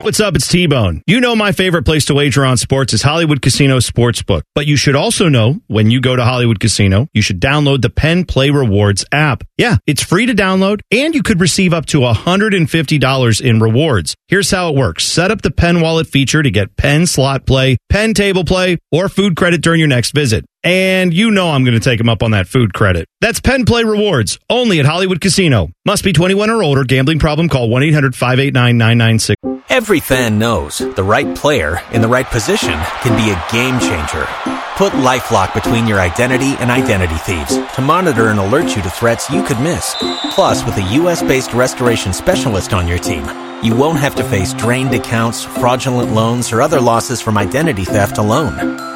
What's up? It's T-Bone. You know my favorite place to wager on sports is Hollywood Casino Sportsbook. But you should also know when you go to Hollywood Casino, you should download the Penn Play Rewards app. Yeah, it's free to download and you could receive up to $150 in rewards. Here's how it works. Set up the Penn Wallet feature to get Penn Slot Play, Penn Table Play, or food credit during your next visit. And you know I'm going to take them up on that food credit. That's Penn Play Rewards, only at Hollywood Casino. Must be 21 or older. Gambling problem? Call 1-800-589-996. Every fan knows the right player in the right position can be a game changer. Put LifeLock between your identity and identity thieves to monitor and alert you to threats you could miss. Plus, with a US-based restoration specialist on your team, you won't have to face drained accounts, fraudulent loans, or other losses from identity theft alone.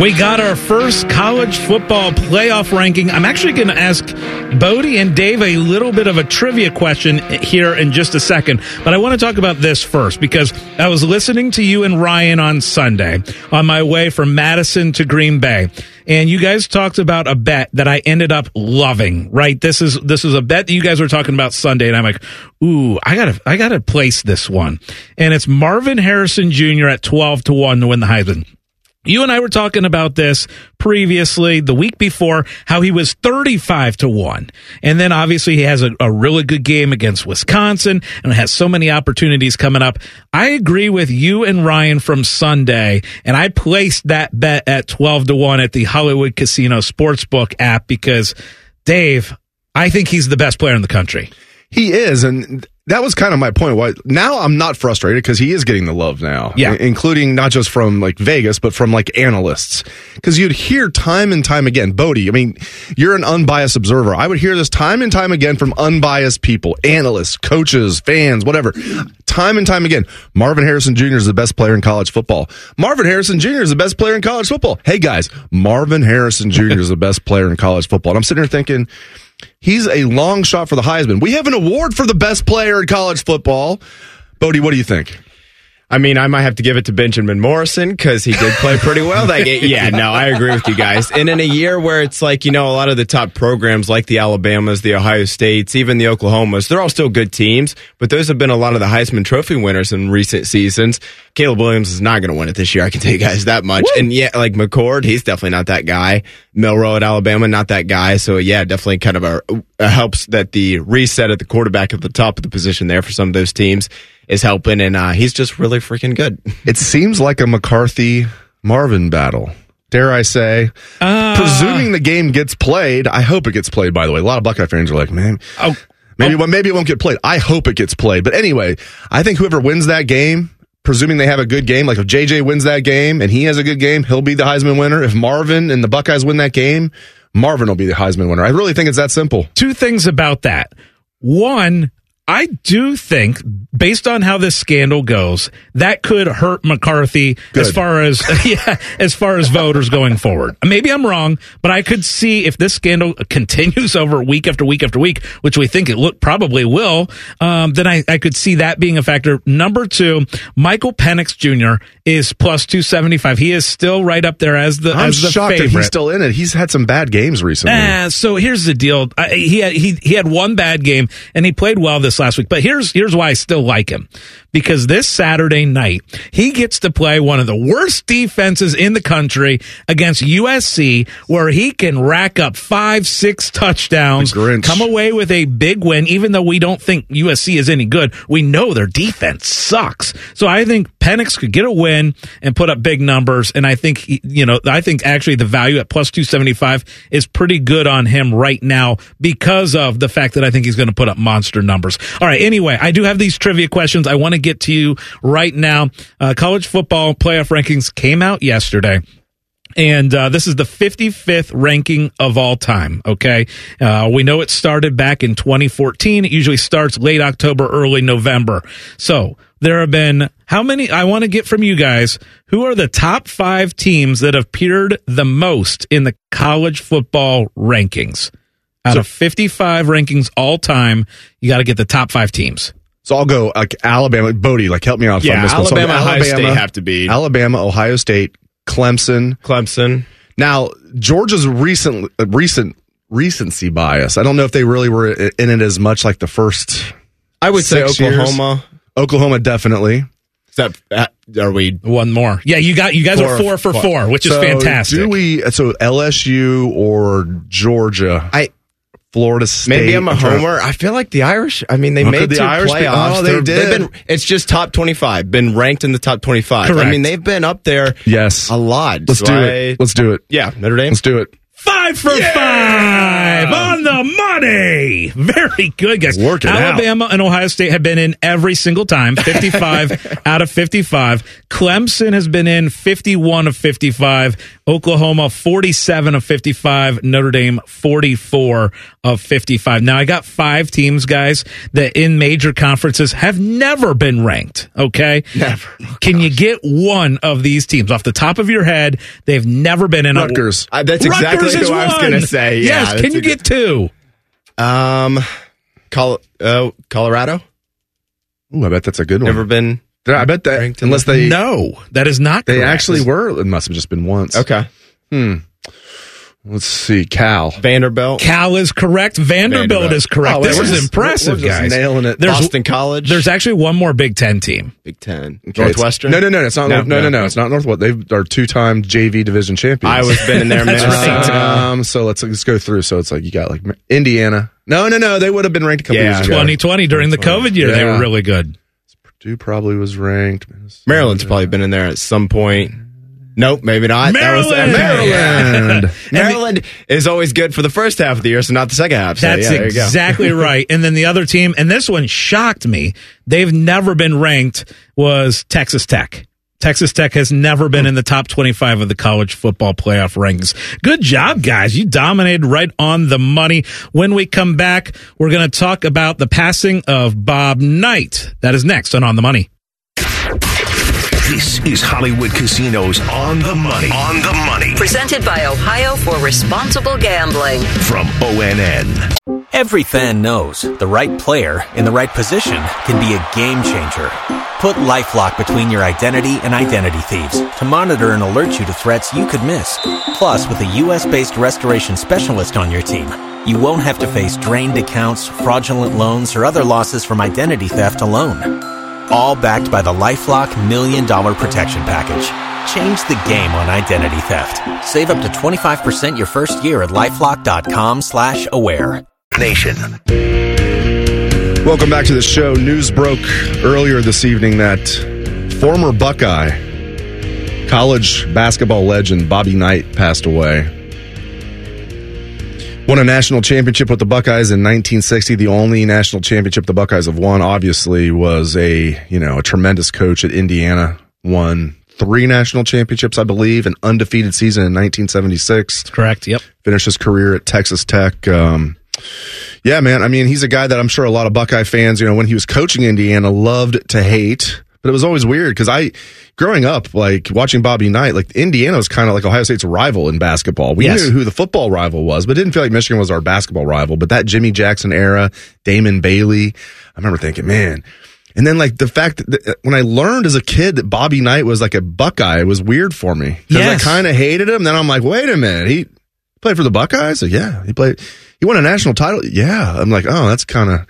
We got our first college football playoff ranking. I'm actually going to ask Bodie and Dave a little bit of a trivia question here in just a second, but I want to talk about this first because I was listening to you and Ryan on Sunday on my way from Madison to Green Bay, and you guys talked about a bet that I ended up loving. Right? This is this is a bet that you guys were talking about Sunday, and I'm like, ooh, I gotta I gotta place this one, and it's Marvin Harrison Jr. at twelve to one to win the Heisman. You and I were talking about this previously the week before, how he was 35 to 1. And then obviously he has a, a, really good game against Wisconsin and has so many opportunities coming up. I agree with you and Ryan from Sunday, and I placed that bet at 12 to 1 at the Hollywood Casino Sportsbook app because, Dave, I think he's the best player in the country. He is, and that was kind of my point. Why now I'm not frustrated because he is getting the love now, yeah, including not just from like Vegas, but from like analysts. Because you'd hear time and time again, Bodie. I mean, you're an unbiased observer. I would hear this time and time again from unbiased people, analysts, coaches, fans, whatever. Time and time again, Marvin Harrison Jr. is the best player in college football. Marvin Harrison Jr. is the best player in college football. Hey guys, Marvin Harrison Jr. is the best player in college football. And I'm sitting here thinking He's a long shot for the Heisman. We have an award for the best player in college football. Bodie, what do you think? I mean, I might have to give it to Benjamin Morrison because he did play pretty well that game. Yeah, no, I agree with you guys. And in a year where it's like, you know, a lot of the top programs like the Alabamas, the Ohio States, even the Oklahomas, they're all still good teams, but those have been a lot of the Heisman Trophy winners in recent seasons. Caleb Williams is not going to win it this year. I can tell you guys that much. Woo! And yeah, like McCord, he's definitely not that guy. Milroe at Alabama, not that guy. So yeah, definitely kind of a, a helps that the reset at the quarterback at the top of the position there for some of those teams is helping, and uh, he's just really freaking good. It seems like a McCarthy Marvin battle. Dare I say? Uh, Presuming the game gets played, I hope it gets played. By the way, a lot of Buckeye fans are like, man, oh, maybe oh. maybe it won't get played. I hope it gets played. But anyway, I think whoever wins that game, presuming they have a good game, like if JJ wins that game and he has a good game, he'll be the Heisman winner. If Marvin and the Buckeyes win that game, Marvin will be the Heisman winner. I really think it's that simple. Two things about that. One, I do think, based on how this scandal goes, that could hurt McCarthy Good. as far as yeah, as far as voters going forward. Maybe I'm wrong, but I could see if this scandal continues over week after week after week, which we think it look probably will, um, then I, I could see that being a factor. Number two, Michael Penix Jr. is plus two seventy five. He is still right up there as the I'm as the shocked favorite. that he's still in it. He's had some bad games recently. Uh, so here's the deal. I, he had he he had one bad game and he played well this last week. But here's here's why I still like him. Because this Saturday night, he gets to play one of the worst defenses in the country against USC, where he can rack up five, six touchdowns, come away with a big win, even though we don't think USC is any good. We know their defense sucks. So I think Penix could get a win and put up big numbers. And I think, you know, I think actually the value at plus 275 is pretty good on him right now because of the fact that I think he's going to put up monster numbers. All right. Anyway, I do have these trivia questions I want to get to you right now. Uh, college football playoff rankings came out yesterday. And uh, this is the 55th ranking of all time. Okay. Uh, we know it started back in 2014. It usually starts late October, early November. So there have been how many? I want to get from you guys who are the top five teams that have appeared the most in the college football rankings. Out of 55 rankings all time, you got to get the top five teams. So I'll go like Alabama. Bodie, like help me out Yeah, on this one. So Alabama, Ohio State have to be. Alabama, Ohio State, Clemson. Clemson. Now Georgia's recent uh, recent recency bias. I don't know if they really were in it as much like the first. I would say Six years. Oklahoma. Oklahoma definitely. Except, uh, are we? One more. Yeah, you got you guys are four for four, which is fantastic. Do we? So LSU or Georgia? I Florida State. maybe I'm a trying- homer. I feel like the Irish. I mean, they made the two Irish be- playoffs. oh, they did. They've been. It's just top 25. Been ranked in the top 25. I mean, they've been up there. Yes. a lot. Let's So do I- it. Let's do it. Yeah, Notre Dame. Let's do it. Five for five on the money. Very good, guys. Work it out. Alabama and Ohio State have been in every single time, 55 out of 55. Clemson has been in 51 of 55. Oklahoma, 47 of 55. Notre Dame, 44 of 55. Now, I got five teams, guys, that in major conferences have never been ranked. Okay? Never. Can you get one of these teams off the top of your head? They've never been in. a- Rutgers. Uh, that's exactly Rutgers is I was going to say. Yeah, yes. Can you good- get two? Um, Col- uh, Colorado. Ooh, I bet that's a good one. Never been. I bet that ranked unless they No, that is not. they correct. actually were. It must have just been once. Okay. Let's see. Cal. Vanderbilt. Cal is correct. Vanderbilt, Vanderbilt. is correct. Oh, this we're is just- impressive, we're just guys. nailing it. There's Boston College. there's actually one more Big Ten team. Big Ten. Okay, Northwestern. No, no, no. It's not. No, No, no, no. no. It's not Northwest. They are two-time JV division champions. I was been in there. That's Minnesota. right. Um, so let's let's go through. So it's like you got like Indiana. No, no, no. They would have been ranked a couple Yeah, years ago. 2020 during the COVID year, they were really good. Purdue probably was ranked. Maryland's probably been in there at some point. Nope, maybe not. That was- Maryland! Maryland. Maryland is always good for the first half of the year, so not the second half. So, That's yeah, there you go. exactly right. And then the other team, and this one shocked me. They've never been ranked. Was Texas Tech. Texas Tech has never been in the top 25 of the college football playoff rankings. Good job, guys. You dominated right on the money. When we come back, we're going to talk about the passing of Bob Knight. That is next on On the Money. This is Hollywood Casinos on the money. On the money Presented by Ohio for Responsible Gambling. from ONN. Every fan knows the right player in the right position can be a game changer. Put LifeLock between your identity and identity thieves to monitor and alert you to threats you could miss. Plus, with a U.S.-based restoration specialist on your team, you won't have to face drained accounts, fraudulent loans, or other losses from identity theft alone. All backed by the LifeLock Million Dollar Protection Package. Change the game on identity theft. Save up to 25% your first year at LifeLock.com slash aware. Nation. Welcome back to the show. News broke earlier this evening that former Buckeye college basketball legend Bobby Knight passed away. Won a national championship with the Buckeyes in 1960. The only national championship the Buckeyes have won, obviously, was a you know a tremendous coach at Indiana. Won three national championships, I believe, an undefeated season in 1976 Correct. Yep. finished his career at Texas Tech. Um, yeah, man. I mean, he's a guy that I'm sure a lot of Buckeye fans, you know, when he was coaching Indiana, loved to hate. But it was always weird because I, growing up, like watching Bobby Knight, like Indiana was kind of like Ohio State's rival in basketball. We Yes. knew who the football rival was, but didn't feel like Michigan was our basketball rival. But that Jimmy Jackson era, Damon Bailey, I remember thinking, man. And then like the fact that when I learned as a kid that Bobby Knight was like a Buckeye, it was weird for me because Yes. I kind of hated him. Then I'm like, wait a minute, he played for the Buckeyes? Like, yeah, he played. He won a national title. Yeah, I'm like, oh, that's kind of.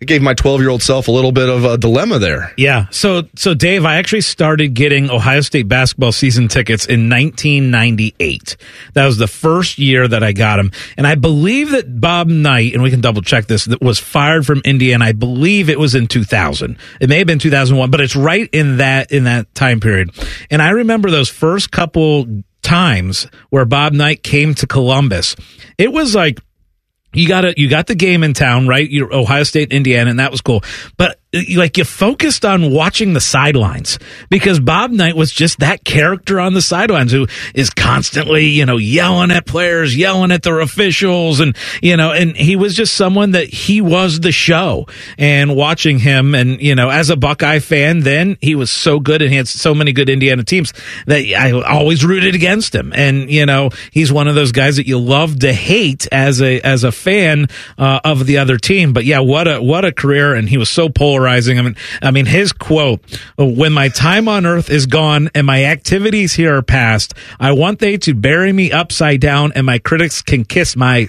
It gave my 12 year old self a little bit of a dilemma there. Yeah. So, so Dave, I actually started getting Ohio State basketball season tickets in 1998. That was the first year that I got them. And I believe that Bob Knight, and we can double check this, that was fired from Indiana. I believe it was in 2000. It may have been 2001, but it's right in that, in that time period. And I remember those first couple times where Bob Knight came to Columbus. It was like, you got a, you got the game in town, right? You're Ohio State, Indiana, and that was cool. But like you focused on watching the sidelines because Bob Knight was just that character on the sidelines who is constantly, you know, yelling at players, yelling at their officials, and you know, and he was just someone that he was the show. And watching him, and you know, as a Buckeye fan, then he was so good and he had so many good Indiana teams that I always rooted against him. And you know, he's one of those guys that you love to hate as a as a fan uh, of the other team. But yeah, what a what a career, and he was so polarizing. I mean, I mean his quote: "When my time on earth is gone and my activities here are past, I want they to bury me upside down, and my critics can kiss my."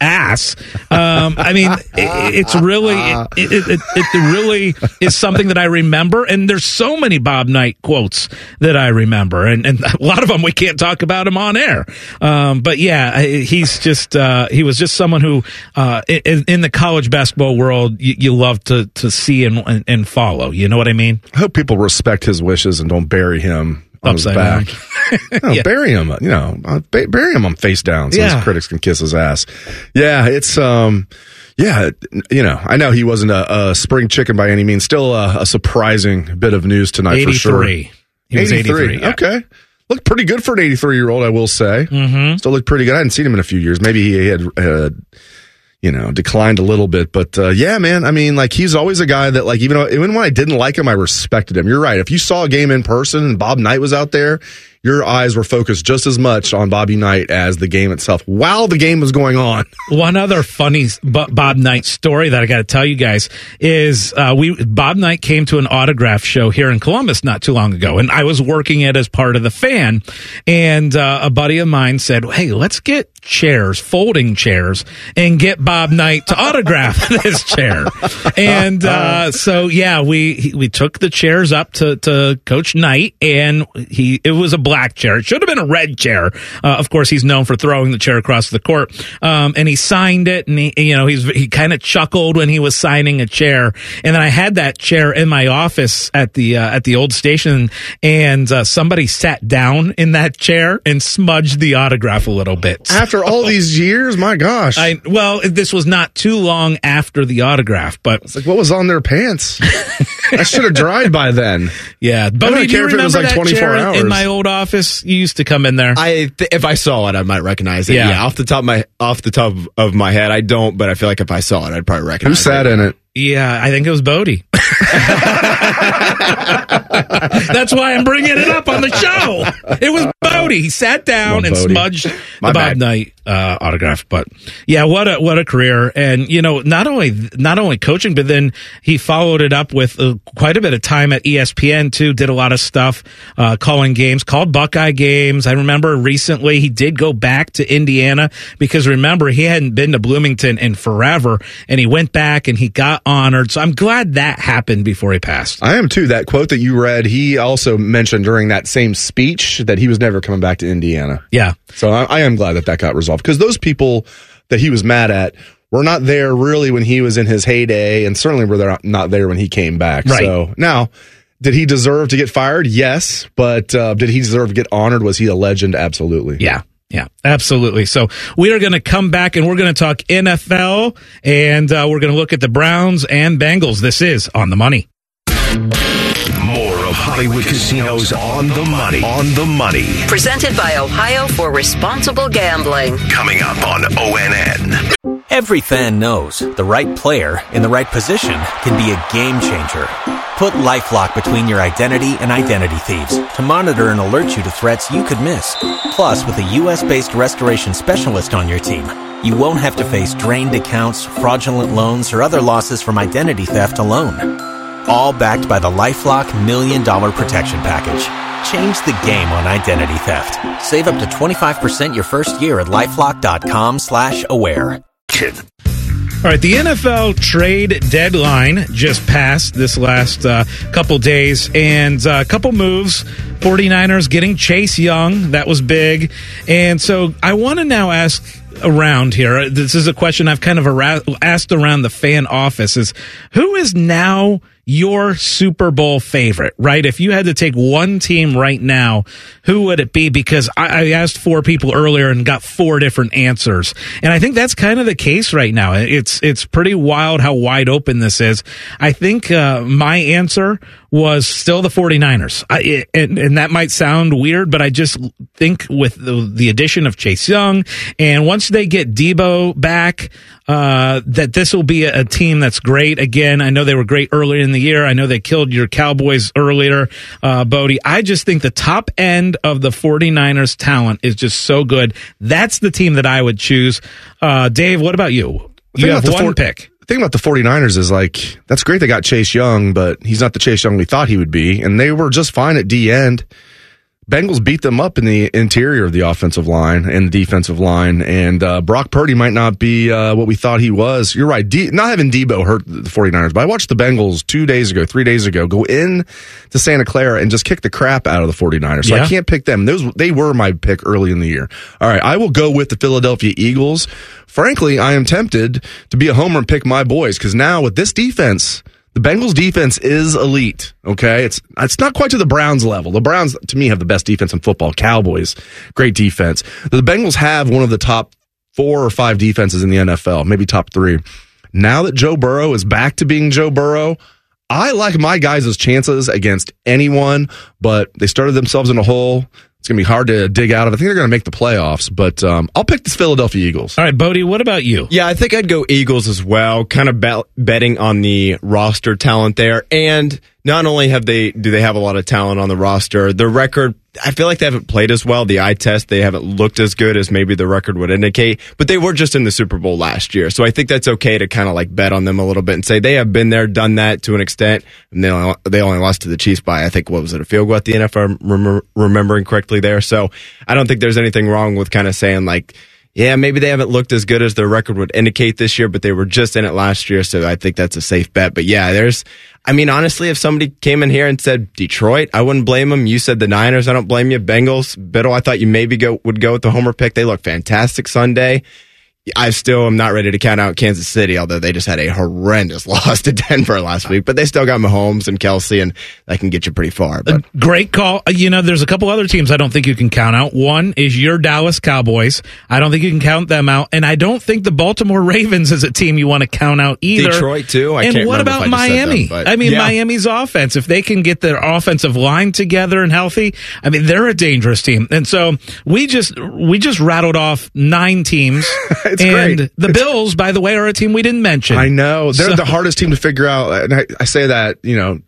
Ass. Um, I mean, it, it's really, it, it, it, it really is something that I remember. And there's so many Bob Knight quotes that I remember, and, and a lot of them we can't talk about him on air. Um, but yeah, he's just, uh, he was just someone who, uh, in, in the college basketball world, you, you love to, to see and, and, and follow. You know what I mean? I hope people respect his wishes and don't bury him on Upside his back. no, Yeah. bury him. You know, uh, bury him on face down so Yeah. his critics can kiss his ass. Yeah, it's um, yeah, you know, I know he wasn't a, a spring chicken by any means. Still a, a surprising bit of news tonight for sure. 83. He was 83. yeah. Okay. Looked pretty good for an 83 year old, I will say. Mm-hmm. Still looked pretty good. I hadn't seen him in a few years. Maybe he had, uh, you know, declined a little bit. But uh, yeah, man, I mean, like he's always a guy that, like, even, though, even when I didn't like him, I respected him. You're right. If you saw a game in person and Bob Knight was out there, your eyes were focused just as much on Bobby Knight as the game itself while the game was going on. One other funny Bob Knight story that I got to tell you guys is uh, we Bob Knight came to an autograph show here in Columbus not too long ago, and I was working it as part of the fan. And uh, a buddy of mine said, "Hey, let's get chairs, folding chairs, and get Bob Knight to autograph this chair." And uh, so, yeah, we we took the chairs up to, to Coach Knight, and he it was a black chair. It should have been a red chair. Uh, of course, he's known for throwing the chair across the court. Um, and he signed it, and he you know he's he kind of chuckled when he was signing a chair. And then I had that chair in my office at the uh, at the old station, and uh, somebody sat down in that chair and smudged the autograph a little bit. After all these years, my gosh. I well, this was not too long after the autograph, but it's like, what was on their pants? I should have dried by then. yeah. But don't do you care if it was like 24 chair in- in my old office? You used to come in there. I th- if I saw it, I might recognize it. Yeah. Yeah. off the top of my off the top of my head, I don't, but I feel like if I saw it, I'd probably recognize. Who sat it. in it? Yeah, I think it was Bodie. That's why I'm bringing it up on the show. It was Bodie. He sat down and Bodie. smudged My the Bob. Knight uh, autograph. But yeah, what a what a career! And you know, not only not only coaching, but then he followed it up with uh, quite a bit of time at ESPN too. Did a lot of stuff, uh, calling games, called Buckeye games. I remember recently he did go back to Indiana because remember he hadn't been to Bloomington in forever, and he went back and he got honored. So I'm glad that happened before he passed. I am too. That quote that you read, he also mentioned during that same speech that he was never coming back to Indiana. Yeah. So I, I am glad that that got resolved because those people that he was mad at were not there really when he was in his heyday, and certainly were there not there when he came back. Right. So now, did he deserve to get fired? Yes, but uh, did he deserve to get honored? Was he a legend? Absolutely. Yeah. Yeah, absolutely. So we are going to come back and we're going to talk NFL and uh, we're going to look at the Browns and Bengals. This is on the money. More of Hollywood Casinos on the money. On the money. Presented by Ohio for Responsible Gambling. Coming up on ONN. Every fan knows the right player in the right position can be a game changer. Put LifeLock between your identity and identity thieves to monitor and alert you to threats you could miss. Plus, with a U.S.-based restoration specialist on your team, you won't have to face drained accounts, fraudulent loans, or other losses from identity theft alone. All backed by the LifeLock Million Dollar Protection Package. Change the game on identity theft. Save up to 25% your first year at LifeLock.com slash aware. All right, the NFL trade deadline just passed this last uh, couple days, and a couple moves. 49ers getting Chase Young, that was big. And so I want to now ask around here. This is a question I've kind of ara- asked around the fan office is who is now your Super Bowl favorite, right? If you had to take one team right now, who would it be? Because I, I asked four people earlier and got four different answers. And I think that's kind of the case right now. It's, it's pretty wild how wide open this is. I think, uh, my answer was still the 49ers. I, and, and that might sound weird, but I just think with the, the addition of Chase Young and once they get Deebo back, uh, that this will be a, a, team that's great. Again, I know they were great earlier in the year. I know they killed your Cowboys earlier, uh, Bodie. I just think the top end of the 49ers talent is just so good. That's the team that I would choose. Uh, Dave, what about you? You have one four- pick thing about the 49ers is like that's great they got Chase Young, but he's not the Chase Young we thought he would be, and they were just fine at D end. Bengals beat them up in the interior of the offensive line and the defensive line, and uh, Brock Purdy might not be uh, what we thought he was. You're right. D- not having Deebo hurt the 49ers, but I watched the Bengals two days ago, three days ago, go in to Santa Clara and just kick the crap out of the 49ers. So yeah. I can't pick them. Those They were my pick early in the year. All right, I will go with the Philadelphia Eagles. Frankly, I am tempted to be a homer and pick my boys because now with this defense – the Bengals defense is elite. Okay. It's, it's not quite to the Browns level. The Browns, to me, have the best defense in football. Cowboys, great defense. The Bengals have one of the top four or five defenses in the NFL, maybe top three. Now that Joe Burrow is back to being Joe Burrow, I like my guys' chances against anyone, but they started themselves in a hole. It's going to be hard to dig out of. I think they're going to make the playoffs, but um, I'll pick the Philadelphia Eagles. All right, Bodie, what about you? Yeah, I think I'd go Eagles as well. Kind of bet- betting on the roster talent there, and not only have they do they have a lot of talent on the roster, the record I feel like they haven't played as well. The eye test, they haven't looked as good as maybe the record would indicate, but they were just in the Super Bowl last year. So I think that's okay to kind of like bet on them a little bit and say they have been there, done that to an extent. And they only, they only lost to the Chiefs by, I think, what was it, a field goal at the end, if I'm remember, remembering correctly there. So I don't think there's anything wrong with kind of saying like, yeah, maybe they haven't looked as good as their record would indicate this year, but they were just in it last year, so I think that's a safe bet. But yeah, there's, I mean, honestly, if somebody came in here and said Detroit, I wouldn't blame them. You said the Niners, I don't blame you. Bengals, Biddle, I thought you maybe go would go with the homer pick. They look fantastic Sunday. I still am not ready to count out Kansas City, although they just had a horrendous loss to Denver last week. But they still got Mahomes and Kelce, and that can get you pretty far. But great call. Uh, you know, there's a couple other teams I don't think you can count out. One is your Dallas Cowboys. I don't think you can count them out, and I don't think the Baltimore Ravens is a team you want to count out either. Detroit too. I and what about Miami? Them, I mean, yeah. Miami's offense. If they can get their offensive line together and healthy, I mean, they're a dangerous team. And so we just we just rattled off nine teams. it's and great. the it's, Bills, by the way, are a team we didn't mention. I know they're so, the hardest team to figure out, and I, I say that you know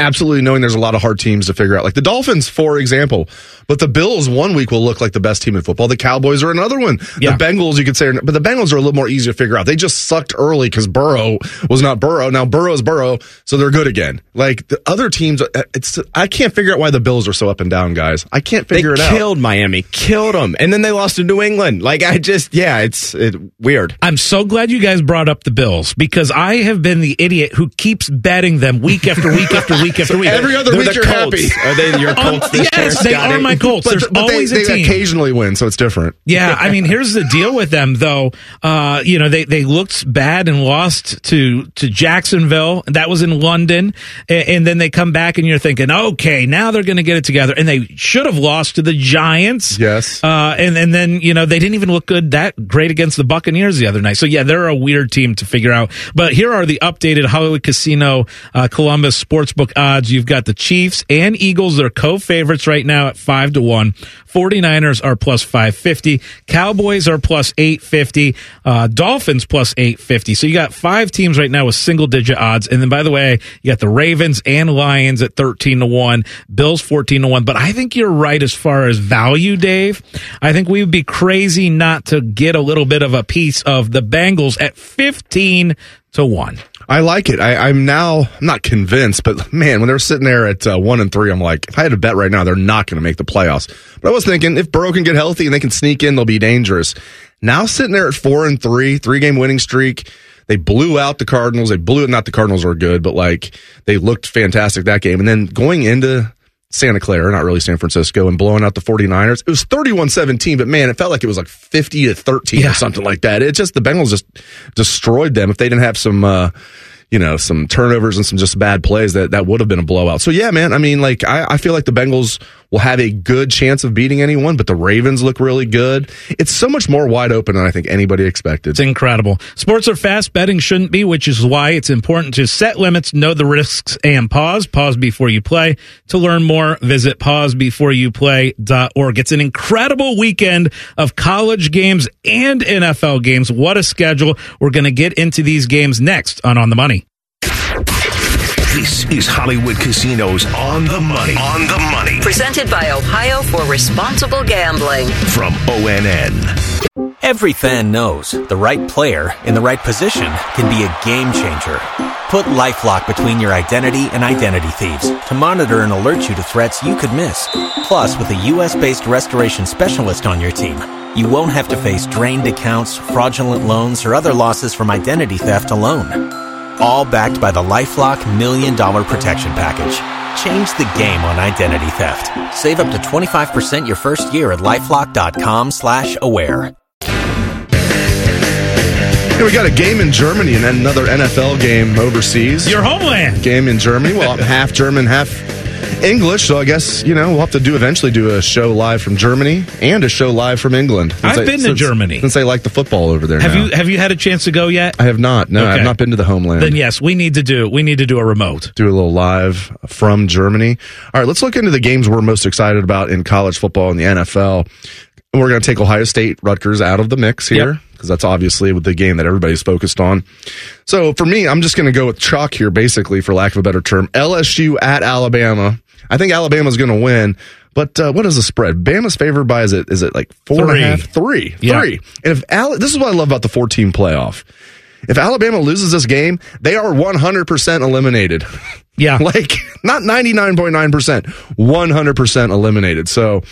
absolutely knowing there's a lot of hard teams to figure out. Like the Dolphins, for example, but the Bills one week will look like the best team in football. The Cowboys are another one. Yeah. The Bengals, you could say, but the Bengals are a little more easy to figure out. They just sucked early because Burrow was not Burrow. Now Burrow's Burrow, so they're good again. Like the other teams, uh, it's I can't figure out why the Bills are so up and down, guys. I can't figure they it out. Killed Miami, killed them, and then they lost to New England. Like I just, yeah, it's it, weird. I'm so glad you guys brought up the Bills because I have been the idiot who keeps betting them week after week after week after week. Every other They're week you're Colts. happy. Are they your Colts? Um, yes, they are my Colts. But, There's but always they, a they team. occasionally win, so it's different. Yeah, I mean, here's the deal with them, though. Uh, you know, they they looked bad and lost to to Jacksonville. That was in London, and, and then they come back, and you're thinking, okay, now they're going to get it together. And they should have lost to the Giants. Yes. Uh, and and then you know they didn't even look good that great against the Buccaneers the other night. So yeah, they're a weird team to figure out. But here are the updated Hollywood Casino uh, Columbus sportsbook odds. You've got the Chiefs and Eagles. They're co-favorites right now at five to one. 49ers are plus 550. Cowboys are plus 850. Uh, Dolphins plus 850. So you got five teams right now with single digit odds. And then, by the way, you got the Ravens and Lions at 13 to 1, Bills 14 to 1. But I think you're right as far as value, Dave. I think we would be crazy not to get a little bit of a piece of the Bengals at 15 to 1. I like it. I, am now I'm not convinced, but man, when they're sitting there at uh, one and three, I'm like, if I had to bet right now, they're not going to make the playoffs. But I was thinking, if Burrow can get healthy and they can sneak in, they'll be dangerous. Now sitting there at four and three, three game winning streak. They blew out the Cardinals. They blew it, not the Cardinals are good, but like they looked fantastic that game. And then going into Santa Clara, not really San Francisco, and blowing out the 49ers. It was 31-17, but man, it felt like it was like 50 to 13 Yeah. or something like that. It just the Bengals just destroyed them. If they didn't have some uh you know, some turnovers and some just bad plays that that would have been a blowout. So yeah, man, I mean, like I, I feel like the Bengals will have a good chance of beating anyone, but the Ravens look really good. It's so much more wide open than I think anybody expected. It's incredible. Sports are fast. Betting shouldn't be, which is why it's important to set limits, know the risks, and pause. Pause before you play. To learn more, visit pausebeforeyouplay.org. It's an incredible weekend of college games and NFL games. What a schedule. We're going to get into these games next on On the Money. This is Hollywood Casinos on the money. On the money Presented by Ohio for Responsible Gambling. from ONN. Every fan knows the right player in the right position can be a game changer. Put LifeLock between your identity and identity thieves to monitor and alert you to threats you could miss. Plus, with a U.S.-based restoration specialist on your team, you won't have to face drained accounts, fraudulent loans, or other losses from identity theft alone. All backed by the LifeLock Million Dollar Protection Package. Change the game on identity theft. Save up to 25% your first year at LifeLock.com slash aware. Hey, we got a game in Germany and another NFL game overseas. Your homeland. game in Germany. Well, I'm half German, half English, so I guess you know we'll have to do eventually do a show live from Germany and a show live from England. I've I- been to Germany. since they like the football over there. Have now. you have you had a chance to go yet? I have not. No, Okay. I've not been to the homeland. Then yes, we need to do we need to do a remote. do a little live from Germany. All right, let's look into the games we're most excited about in college football and the NFL. We're going to take Ohio State, Rutgers out of the mix here Yep. Because that's obviously the game that everybody's focused on. So for me, I'm just going to go with chalk here, basically, for lack of a better term. LSU at Alabama. I think Alabama's going to win. But uh, what is the spread? Bama's favored by is it is it like four and a Three. half? Three, Yeah. three. And if Al- this is what I love about the 14 playoff. If Alabama loses this game, they are 100% eliminated. Yeah. like not 99.9%, 100% eliminated. So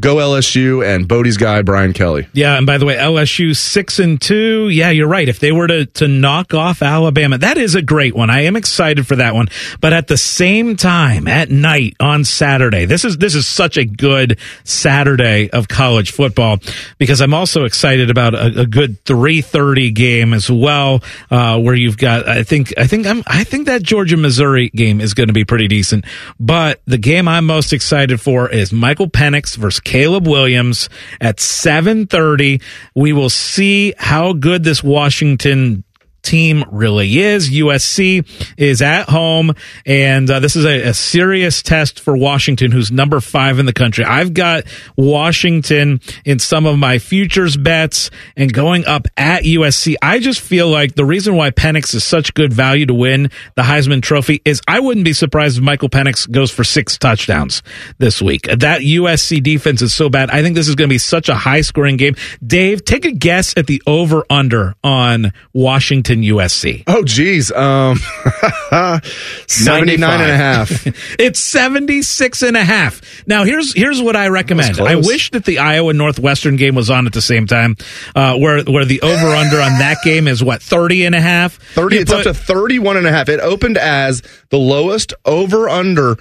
go LSU and Bodie's guy, Brian Kelly. Yeah, and by the way, LSU six and two. Yeah, you're right. If they were to to knock off Alabama, that is a great one. I am excited for that one. But at the same time, at night on Saturday, this is this is such a good Saturday of college football because I'm also excited about a, a good three thirty game as well, uh, where you've got. I think I think I'm I think that Georgia Missouri game is going to be pretty decent. But the game I'm most excited for is Michael Penix versus Caleb Williams at 7:30. We will see how good this Washington team really is. USC is at home, and uh, this is a, a serious test for Washington, who's number five in the country. I've got Washington in some of my futures bets and going up at USC. I just feel like the reason why Penix is such good value to win the Heisman Trophy is I wouldn't be surprised if Michael Penix goes for six touchdowns this week. That USC defense is so bad. I think this is going to be such a high scoring game. Dave, take a guess at the over under on Washington USC. Oh, geez. Um, 79 and a half. It's 76 and a half. Now here's here's what I recommend. I wish that the Iowa Northwestern game was on at the same time uh, where where the over under on that game is what 30 and a half. 30, You it's up to 31 and a half. It opened as the lowest over under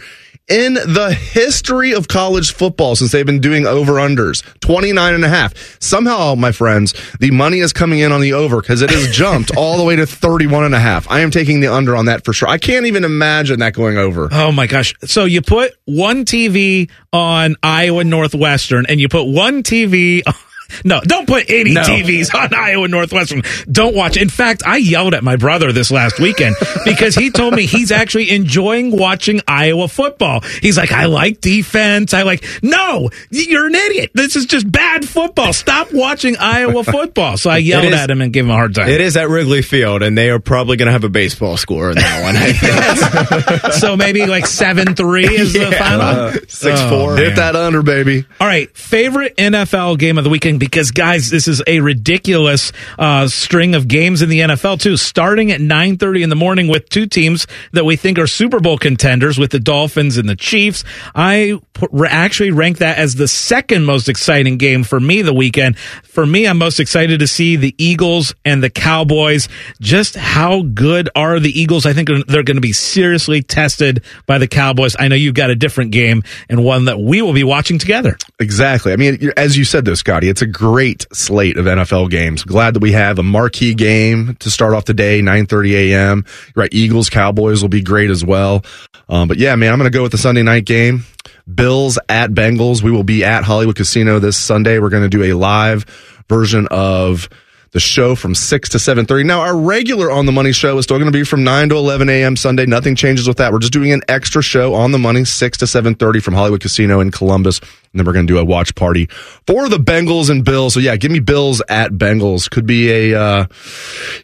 in the history of college football since they've been doing over unders 29 and a half. Somehow my friends the money is coming in on the over because it has jumped all the way to 31 and a half. I am taking the under on that for sure. I can't even imagine that going over. Oh my gosh. So you put one TV on Iowa Northwestern and you put one TV No, don't put any No. TVs on Iowa Northwestern. Don't watch. In fact, I yelled at my brother this last weekend because he told me he's actually enjoying watching Iowa football. He's like, I like defense. I like, no, you're an idiot. This is just bad football. Stop watching Iowa football. So I yelled is- at him and gave him a hard time. It is at Wrigley Field, and they are probably going to have a baseball score in that one. I think. so maybe like 7 3 is the final. Six Oh, four. man. hit that under baby All right, favorite NFL game of the weekend because guys, this is a ridiculous uh, string of games in the NFL too. Starting at 9:30 in the morning with two teams that we think are Super Bowl contenders with the Dolphins and the Chiefs. I actually rank that as the second most exciting game for me the weekend. For me, I'm most excited to see the Eagles and the Cowboys. Just how good are the Eagles? I think they're going to be seriously tested by the Cowboys. I know you've got a different game and one that we will be watching together. Exactly. I mean, as you said, though, Scotty, it's a great slate of NFL games. Glad that we have a marquee game to start off the day, 9:30 a.m. Right, Eagles Cowboys will be great as well. Um, but yeah, man, I'm going to go with the Sunday night game. Bills at Bengals. We will be at Hollywood Casino this Sunday. We're going to do a live version of the show from 6 to 7.30 now our regular on the money show is still going to be from 9 to 11 a.m sunday nothing changes with that we're just doing an extra show on the money 6 to 7.30 from hollywood casino in columbus and then we're going to do a watch party for the Bengals and Bills. So yeah, give me Bills at Bengals. Could be a, uh,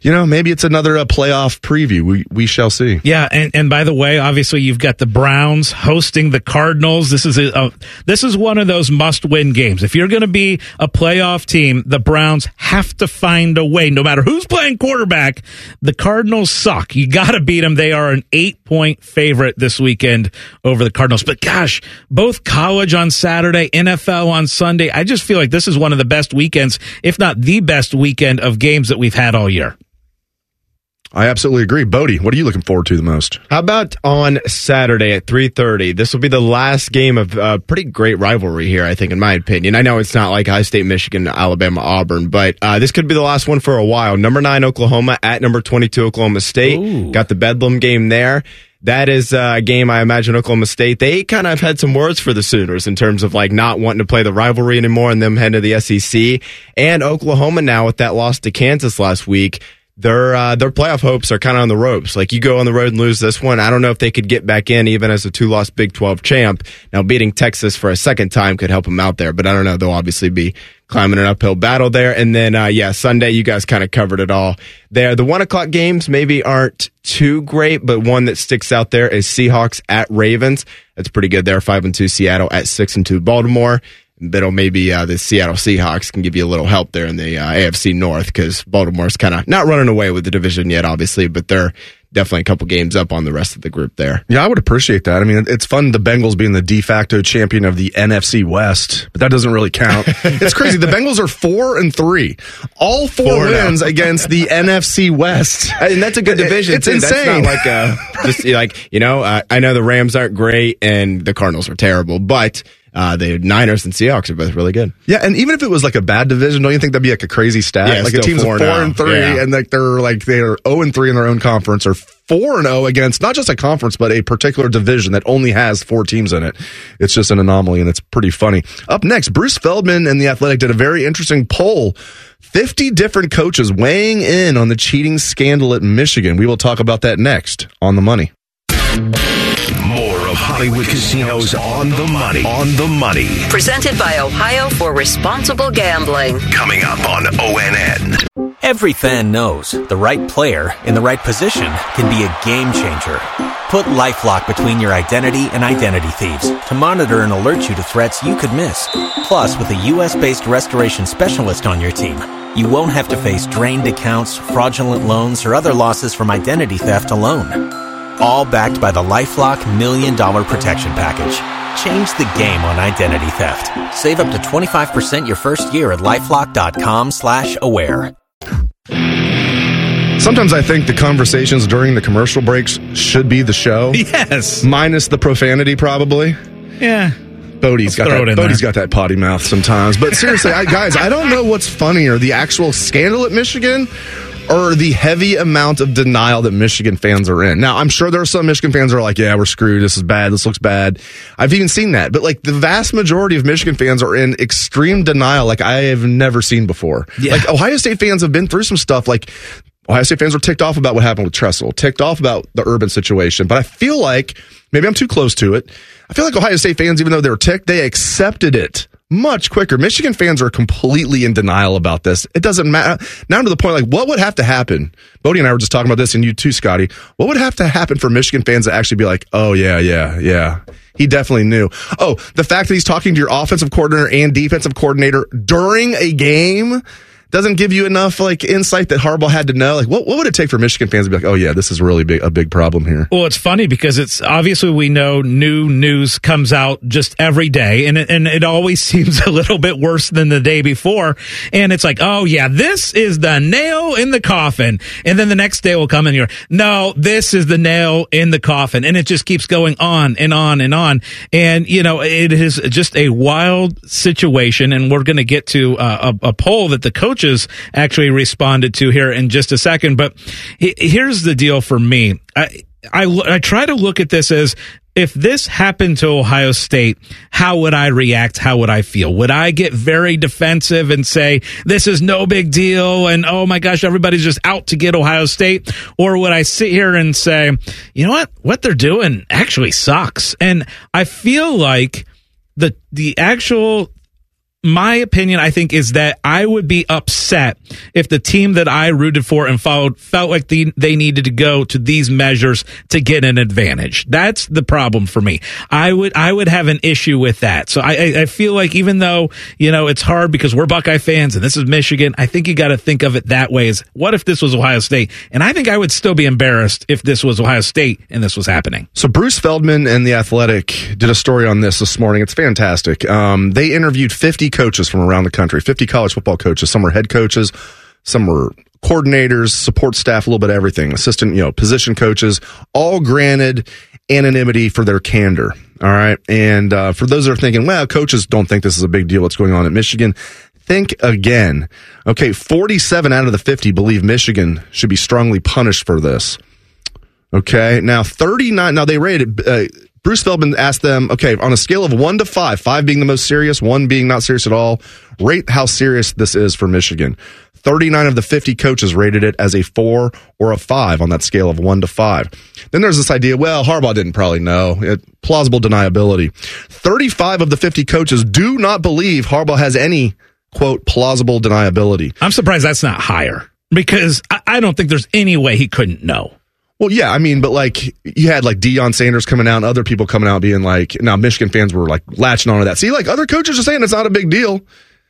you know, maybe it's another uh, playoff preview. We we shall see. Yeah, and and by the way, obviously you've got the Browns hosting the Cardinals. This is a, a this is one of those must win games. If you're going to be a playoff team, the Browns have to find a way. No matter who's playing quarterback, the Cardinals suck. You got to beat them. They are an eight point favorite this weekend over the Cardinals. But gosh, both college on Saturday NFL on Sunday. I just feel like this is one of the best weekends, if not the best weekend of games that we've had all year. I absolutely agree. Bodie, what are you looking forward to the most? How about on Saturday at 3.30? This will be the last game of a uh, pretty great rivalry here, I think, in my opinion. I know it's not like High State, Michigan, Alabama, Auburn, but uh, this could be the last one for a while. Number 9, Oklahoma at number 22, Oklahoma State. Ooh. Got the Bedlam game there that is uh, a game I imagine Oklahoma State. They kind of had some words for the Sooners in terms of like not wanting to play the rivalry anymore and them heading to the SEC. And Oklahoma now with that loss to Kansas last week, their uh, their playoff hopes are kind of on the ropes. Like you go on the road and lose this one, I don't know if they could get back in even as a two loss Big Twelve champ. Now beating Texas for a second time could help them out there, but I don't know. They'll obviously be climbing an uphill battle there. And then, uh, yeah, Sunday, you guys kind of covered it all there. The one o'clock games maybe aren't too great, but one that sticks out there is Seahawks at Ravens. That's pretty good there. Five and two Seattle at six and two Baltimore. That'll maybe uh, the Seattle Seahawks can give you a little help there in the uh, AFC North because Baltimore's kind of not running away with the division yet, obviously, but they're definitely a couple games up on the rest of the group there. Yeah, I would appreciate that. I mean, it's fun the Bengals being the de facto champion of the NFC West, but that doesn't really count. it's crazy. The Bengals are four and three, all four, four wins against the NFC West, and that's a good division. It's too. insane. Like a, just like you know. Uh, I know the Rams aren't great and the Cardinals are terrible, but uh, the Niners and Seahawks are both really good. Yeah, and even if it was like a bad division, don't you think that'd be like a crazy stat? Yeah, like a team's four, four and three, yeah. and like they're like they're zero oh and three in their own conference, or four and zero oh against not just a conference but a particular division that only has four teams in it. It's just an anomaly, and it's pretty funny. Up next, Bruce Feldman and the Athletic did a very interesting poll. 50 different coaches weighing in on the cheating scandal at Michigan. We will talk about that next on the money. Hollywood casinos on the money. On the money. Presented by Ohio for Responsible Gambling. Coming up on ONN. Every fan knows the right player in the right position can be a game changer. Put LifeLock between your identity and identity thieves to monitor and alert you to threats you could miss. Plus, with a U.S.-based restoration specialist on your team, you won't have to face drained accounts, fraudulent loans, or other losses from identity theft alone all backed by the LifeLock Million Dollar Protection Package. Change the game on identity theft. Save up to 25% your first year at LifeLock.com slash aware. Sometimes I think the conversations during the commercial breaks should be the show. Yes. Minus the profanity, probably. Yeah. Bodie's got that. Bodie's got that potty mouth sometimes. But seriously, I, guys, I don't know what's funnier: the actual scandal at Michigan or the heavy amount of denial that Michigan fans are in. Now, I'm sure there are some Michigan fans are like, yeah, we're screwed. This is bad. This looks bad. I've even seen that. But like the vast majority of Michigan fans are in extreme denial like I have never seen before. Yeah. Like Ohio State fans have been through some stuff like Ohio State fans were ticked off about what happened with Tressel, ticked off about the Urban situation. But I feel like maybe I'm too close to it. I feel like Ohio State fans, even though they were ticked, they accepted it much quicker. Michigan fans are completely in denial about this. It doesn't matter. Now to the point, like, what would have to happen? Bodie and I were just talking about this, and you too, Scotty. What would have to happen for Michigan fans to actually be like, oh, yeah, yeah, yeah. He definitely knew. Oh, the fact that he's talking to your offensive coordinator and defensive coordinator during a game doesn't give you enough like insight that Harbaugh had to know. Like, what, what would it take for Michigan fans to be like, oh yeah, this is really big, a big problem here? Well, it's funny because it's obviously we know new news comes out just every day, and it, and it always seems a little bit worse than the day before. And it's like, oh yeah, this is the nail in the coffin, and then the next day will come and you're, no, this is the nail in the coffin, and it just keeps going on and on and on. And you know, it is just a wild situation, and we're going to get to uh, a, a poll that the coach coaches actually responded to here in just a second. But here's the deal for me. I, I, I try to look at this as if this happened to Ohio State, how would I react? How would I feel? Would I get very defensive and say, this is no big deal and oh my gosh, everybody's just out to get Ohio State? Or would I sit here and say, you know what? What they're doing actually sucks. And I feel like the, the actual my opinion, I think, is that I would be upset if the team that I rooted for and followed felt like the, they needed to go to these measures to get an advantage. That's the problem for me. I would, I would have an issue with that. So I, I feel like even though, you know, it's hard because we're Buckeye fans and this is Michigan, I think you got to think of it that way Is what if this was Ohio State? And I think I would still be embarrassed if this was Ohio State and this was happening. So Bruce Feldman and The Athletic did a story on this this morning. It's fantastic. Um, they interviewed 50 coaches from around the country, 50 college football coaches. Some were head coaches, some were coordinators, support staff, a little bit of everything, assistant, you know, position coaches, all granted anonymity for their candor. All right. And uh, for those that are thinking, well, coaches don't think this is a big deal, what's going on at Michigan, think again. Okay. 47 out of the 50 believe Michigan should be strongly punished for this. Okay. Now, 39, now they rated, uh, Bruce Feldman asked them, okay, on a scale of one to five, five being the most serious, one being not serious at all, rate how serious this is for Michigan. 39 of the 50 coaches rated it as a four or a five on that scale of one to five. Then there's this idea, well, Harbaugh didn't probably know. It, plausible deniability. 35 of the 50 coaches do not believe Harbaugh has any, quote, plausible deniability. I'm surprised that's not higher because I, I don't think there's any way he couldn't know. Well, yeah, I mean, but like you had like Deion Sanders coming out, and other people coming out being like, now Michigan fans were like latching onto that. See, like other coaches are saying it's not a big deal.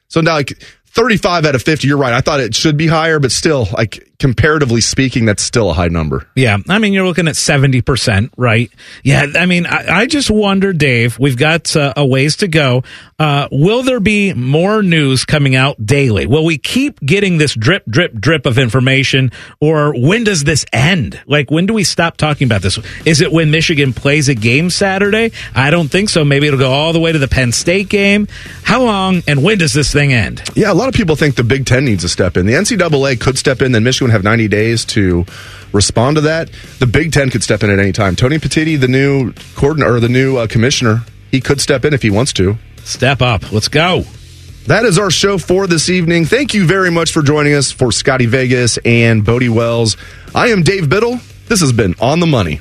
So now, like 35 out of 50, you're right. I thought it should be higher, but still, like comparatively speaking, that's still a high number. Yeah. I mean, you're looking at 70%, right? Yeah. I mean, I, I just wonder, Dave, we've got uh, a ways to go. Uh, will there be more news coming out daily? Will we keep getting this drip, drip, drip of information? Or when does this end? Like, when do we stop talking about this? Is it when Michigan plays a game Saturday? I don't think so. Maybe it'll go all the way to the Penn State game. How long and when does this thing end? Yeah. A lot of people think the Big Ten needs to step in. The NCAA could step in, then Michigan have 90 days to respond to that. The Big Ten could step in at any time. Tony Petitti, the new coordinator or the new uh, commissioner, he could step in if he wants to. Step up. Let's go. That is our show for this evening. Thank you very much for joining us for Scotty Vegas and Bodie Wells. I am Dave Biddle. This has been On the Money.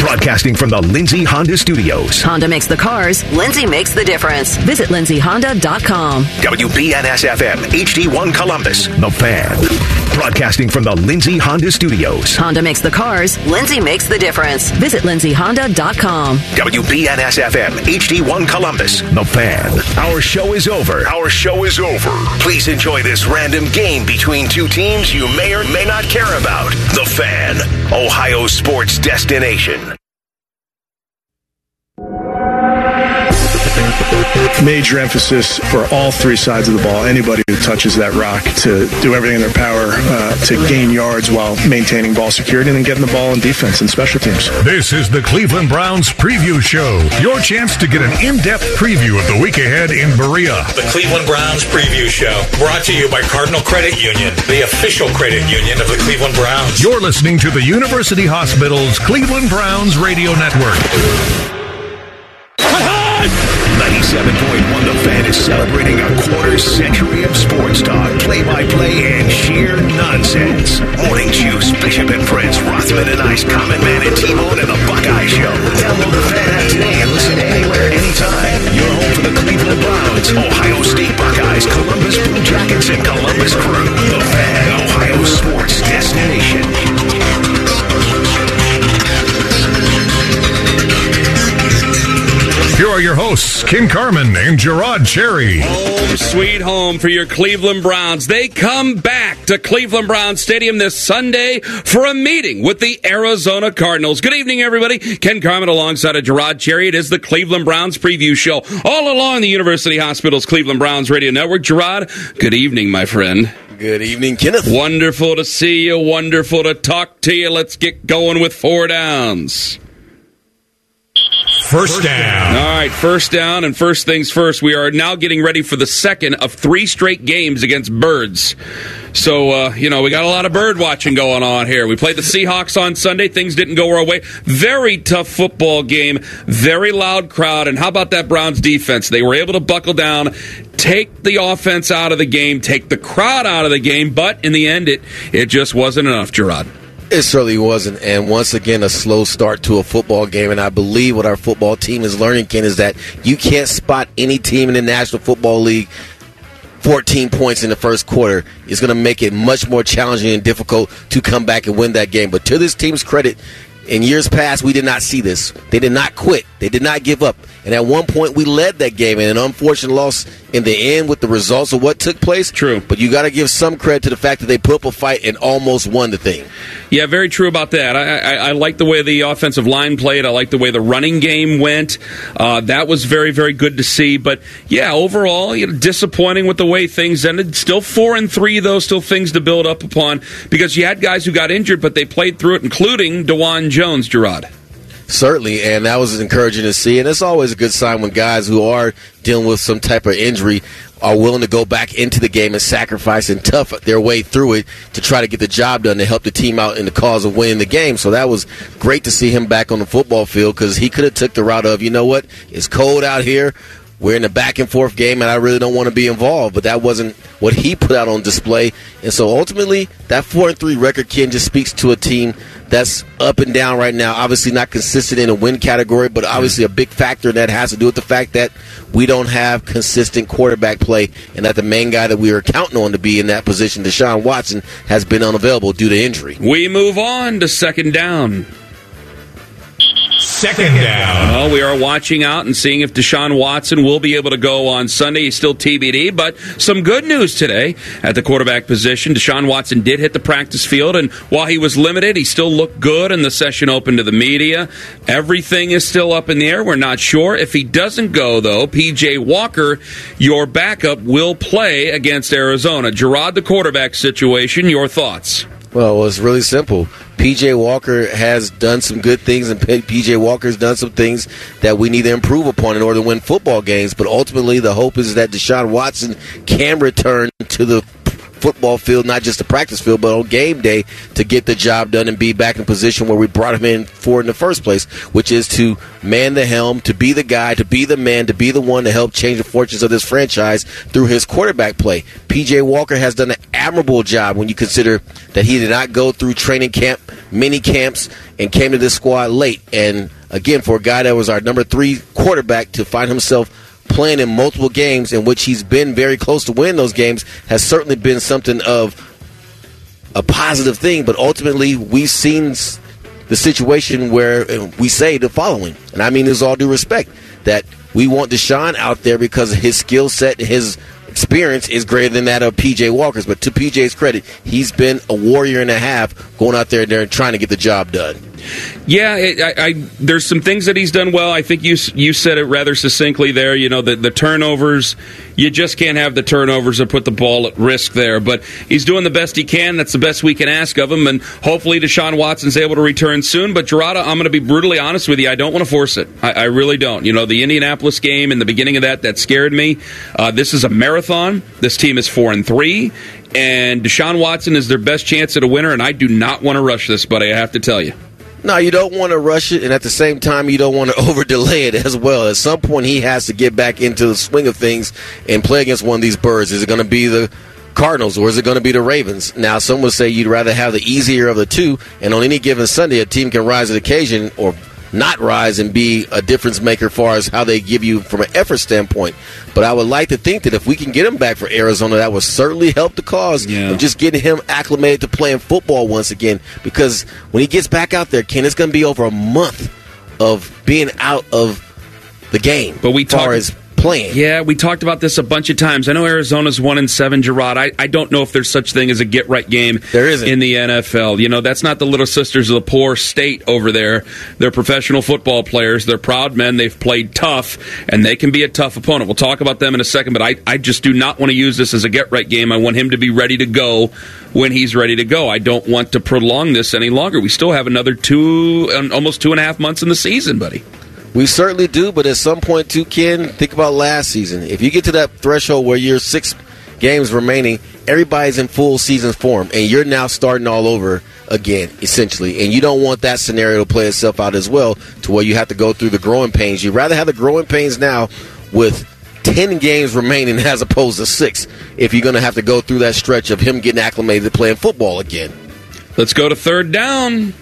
Broadcasting from the Lindsay Honda Studios. Honda makes the cars, Lindsay makes the difference. Visit lindsayhonda.com. WBNS FM, HD1 Columbus, The Fan. Broadcasting from the Lindsay Honda Studios. Honda makes the cars, Lindsay makes the difference. Visit lindsayhonda.com. WBNS FM, HD1 Columbus, The Fan. Our show is over. Our show is over. Please enjoy this random game between two teams you may or may not care about. The Fan, Ohio sports destination. Major emphasis for all three sides of the ball. Anybody who touches that rock to do everything in their power uh, to gain yards while maintaining ball security and then getting the ball in defense and special teams. This is the Cleveland Browns Preview Show. Your chance to get an in depth preview of the week ahead in Berea. The Cleveland Browns Preview Show, brought to you by Cardinal Credit Union, the official credit union of the Cleveland Browns. You're listening to the University Hospital's Cleveland Browns Radio Network. 97.1 The Fan is celebrating a quarter century of sports talk, play-by-play, and sheer nonsense. Morning Juice, Bishop and Prince, Rothman and Ice, Common Man and T-Bone, and The Buckeye Show. Download the Fan app today and listen anywhere, anytime. You're home for the Cleveland Browns, Ohio State Buckeyes, Columbus Blue Jackets, and Columbus Crew. Your Ken Carman and Gerard Cherry. Home sweet home for your Cleveland Browns. They come back to Cleveland Browns Stadium this Sunday for a meeting with the Arizona Cardinals. Good evening, everybody. Ken Carman alongside of Gerard Cherry. It is the Cleveland Browns preview show all along the University Hospital's Cleveland Browns radio network. Gerard, good evening, my friend. Good evening, Kenneth. Wonderful to see you. Wonderful to talk to you. Let's get going with four downs. First down. All right, first down, and first things first. We are now getting ready for the second of three straight games against birds. So, uh, you know, we got a lot of bird watching going on here. We played the Seahawks on Sunday. Things didn't go our way. Very tough football game, very loud crowd. And how about that Browns defense? They were able to buckle down, take the offense out of the game, take the crowd out of the game, but in the end, it, it just wasn't enough, Gerard. It certainly wasn't. And once again, a slow start to a football game. And I believe what our football team is learning, Ken, is that you can't spot any team in the National Football League 14 points in the first quarter is going to make it much more challenging and difficult to come back and win that game. But to this team's credit, in years past, we did not see this. They did not quit. They did not give up. And at one point, we led that game in an unfortunate loss in the end with the results of what took place. True. But you got to give some credit to the fact that they put up a fight and almost won the thing. Yeah, very true about that. I, I, I like the way the offensive line played. I like the way the running game went. Uh, that was very, very good to see. But yeah, overall, you know, disappointing with the way things ended. Still four and three, though. Still things to build up upon because you had guys who got injured, but they played through it, including Dawand Jones, Gerard. Certainly, and that was encouraging to see. And it's always a good sign when guys who are dealing with some type of injury are willing to go back into the game and sacrifice and tough their way through it to try to get the job done to help the team out in the cause of winning the game. So that was great to see him back on the football field because he could have took the route of, you know what, it's cold out here. We're in a back and forth game, and I really don't want to be involved. But that wasn't what he put out on display, and so ultimately, that four and three record, Ken, just speaks to a team that's up and down right now. Obviously, not consistent in a win category, but obviously a big factor that has to do with the fact that we don't have consistent quarterback play, and that the main guy that we were counting on to be in that position, Deshaun Watson, has been unavailable due to injury. We move on to second down. Second down. Well, we are watching out and seeing if Deshaun Watson will be able to go on Sunday. He's still TBD, but some good news today at the quarterback position. Deshaun Watson did hit the practice field, and while he was limited, he still looked good in the session open to the media. Everything is still up in the air. We're not sure. If he doesn't go, though, PJ Walker, your backup, will play against Arizona. Gerard, the quarterback situation, your thoughts? Well, it's really simple. PJ Walker has done some good things, and PJ Walker has done some things that we need to improve upon in order to win football games. But ultimately, the hope is that Deshaun Watson can return to the football field, not just the practice field, but on game day to get the job done and be back in position where we brought him in for in the first place, which is to man the helm, to be the guy, to be the man, to be the one to help change the fortunes of this franchise through his quarterback play. PJ Walker has done an admirable job when you consider that he did not go through training camp, mini camps, and came to this squad late. And again, for a guy that was our number three quarterback to find himself playing in multiple games in which he's been very close to winning those games has certainly been something of a positive thing. But ultimately, we've seen the situation where uh, we say the following, and I mean this all due respect, that we want Deshaun out there because his skill set his experience is greater than that of PJ Walker's. But to PJ's credit, he's been a warrior and a half going out there and trying to get the job done. Yeah, it, I, I, there's some things that he's done well. I think you you said it rather succinctly there. You know, the, the turnovers, you just can't have the turnovers or put the ball at risk there. But he's doing the best he can. That's the best we can ask of him. And hopefully Deshaun Watson's able to return soon. But Gerada, I'm going to be brutally honest with you. I don't want to force it. I, I, really don't. You know, the Indianapolis game in the beginning of that, that scared me. Uh, this is a marathon. This team is four and three. And Deshaun Watson is their best chance at a winner, and I do not want to rush this, buddy. I have to tell you. No, you don't want to rush it, and at the same time, you don't want to over delay it as well. At some point, he has to get back into the swing of things and play against one of these birds. Is it going to be the Cardinals or is it going to be the Ravens? Now, some would say you'd rather have the easier of the two, and on any given Sunday, a team can rise to the occasion or not rise and be a difference maker as far as how they give you from an effort standpoint. But I would like to think that if we can get him back for Arizona, that would certainly help the cause yeah. of just getting him acclimated to playing football once again. Because when he gets back out there, Ken, it's going to be over a month of being out of the game. But we talk as playing. Yeah, we talked about this a bunch of times. I know Arizona's one and seven, Gerard. I, I don't know if there's such thing as a get right game there isn't. in the NFL. You know, that's not the little sisters of the poor state over there. They're professional football players. They're proud men. They've played tough, and they can be a tough opponent. We'll talk about them in a second, but I, I just do not want to use this as a get right game. I want him to be ready to go when he's ready to go. I don't want to prolong this any longer. We still have another two, almost two and a half months in the season, buddy. We certainly do, but at some point, too, Ken, think about last season. If you get to that threshold where you're six games remaining, everybody's in full season form, and you're now starting all over again, essentially. And you don't want that scenario to play itself out as well, to where you have to go through the growing pains. You'd rather have the growing pains now with 10 games remaining as opposed to six if you're going to have to go through that stretch of him getting acclimated to playing football again. Let's go to third down.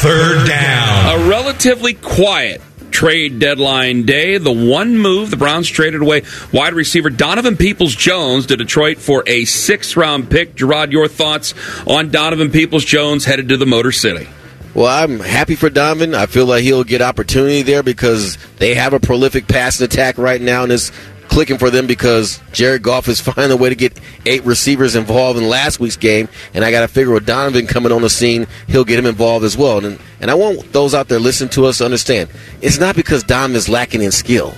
Third down. A relatively quiet trade deadline day. The one move the Browns traded away wide receiver Donovan Peoples Jones to Detroit for a sixth round pick. Gerard, your thoughts on Donovan Peoples Jones headed to the Motor City? Well, I'm happy for Donovan. I feel like he'll get opportunity there because they have a prolific passing attack right now in this clicking for them because Jared Goff is finding a way to get eight receivers involved in last week's game, and I got to figure with Donovan coming on the scene, he'll get him involved as well. And and I want those out there listening to us to understand it's not because Donovan's lacking in skill.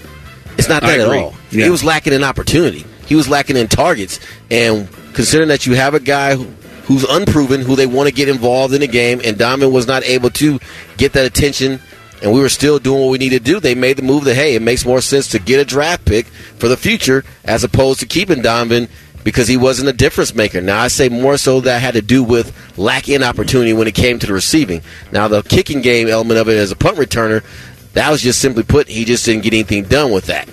It's not that at all. Yeah. He was lacking in opportunity. He was lacking in targets. And considering that you have a guy who, who's unproven, who they want to get involved in the game, and Donovan was not able to get that attention and we were still doing what we needed to do, they made the move that, hey, it makes more sense to get a draft pick for the future as opposed to keeping Donovan because he wasn't a difference maker. Now, I say more so that had to do with lack in opportunity when it came to the receiving. Now, the kicking game element of it as a punt returner, that was just simply put, he just didn't get anything done with that.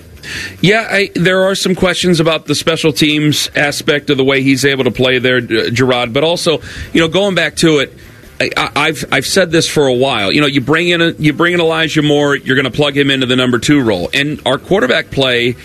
Yeah, I, there are some questions about the special teams aspect of the way he's able to play there, Gerard. But also, you know, going back to it, I, have I've said this for a while. You know, you bring in a, you bring in Elijah Moore, you're going to plug him into the number two role, and our quarterback play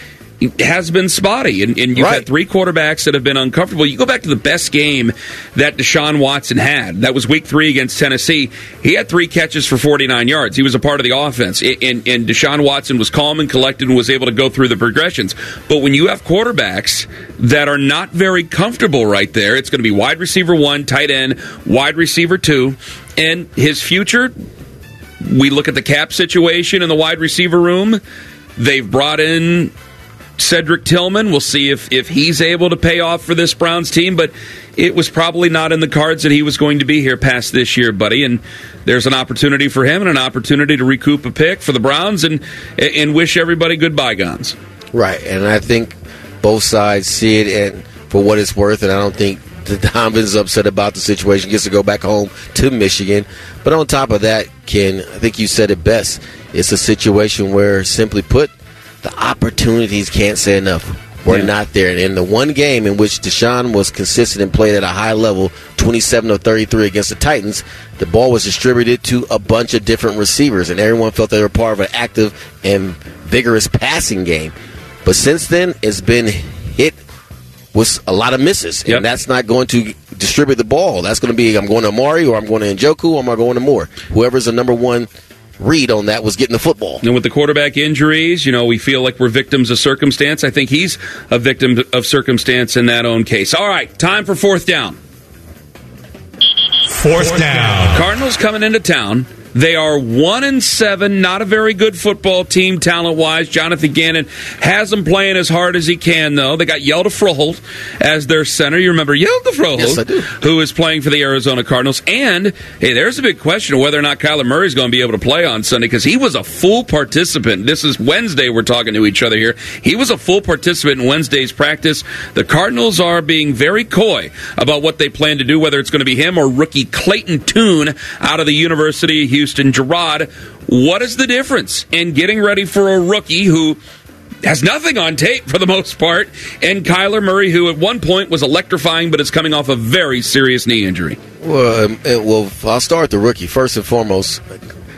has been spotty, and, and you've right. had three quarterbacks that have been uncomfortable. You go back to the best game that Deshaun Watson had. That was Week Three against Tennessee. He had three catches for 49 yards. He was a part of the offense, and, and Deshaun Watson was calm and collected and was able to go through the progressions. But when you have quarterbacks that are not very comfortable right there, it's going to be wide receiver one, tight end, wide receiver two, and his future. We look at the cap situation in the wide receiver room. They've brought in Cedric Tillman. We'll see if, if he's able to pay off for this Browns team, but it was probably not in the cards that he was going to be here past this year, buddy. And there's an opportunity for him and an opportunity to recoup a pick for the Browns and and wish everybody good bygones. Right, and I think both sides see it and for what it's worth, and I don't think the Donovan's upset about the situation. Gets to go back home to Michigan, but on top of that, Ken, I think you said it best. It's a situation where, simply put, the opportunities can't say enough. We're yeah. not there. And in the one game in which Deshaun was consistent and played at a high level, 27 of 33 against the Titans, the ball was distributed to a bunch of different receivers, and everyone felt they were part of an active and vigorous passing game. But since then, it's been hit with a lot of misses, yep. and that's not going to distribute the ball. That's going to be I'm going to Amari or I'm going to Njoku or I'm I going to Moore? Whoever's the number one read on that was getting the football. And with the quarterback injuries, you know, we feel like we're victims of circumstance. I think he's a victim of circumstance in that own case. All right, time for fourth down. Fourth down. Cardinals coming into town. They are one and seven, not a very good football team talent wise. Jonathan Gannon has them playing as hard as he can, though. They got Hjalte Froholdt as their center. You remember Hjalte Froholdt, Yes, I do. who is playing for the Arizona Cardinals. And hey, there's a big question of whether or not Kyler Murray is going to be able to play on Sunday because he was a full participant. This is Wednesday. We're talking to each other here. He was a full participant in Wednesday's practice. The Cardinals are being very coy about what they plan to do, whether it's going to be him or rookie Clayton Tune out of the University of Houston. Gerard, what is the difference in getting ready for a rookie who has nothing on tape for the most part, and Kyler Murray, who at one point was electrifying but is coming off a very serious knee injury? Well, um, well, I'll start the rookie first and foremost.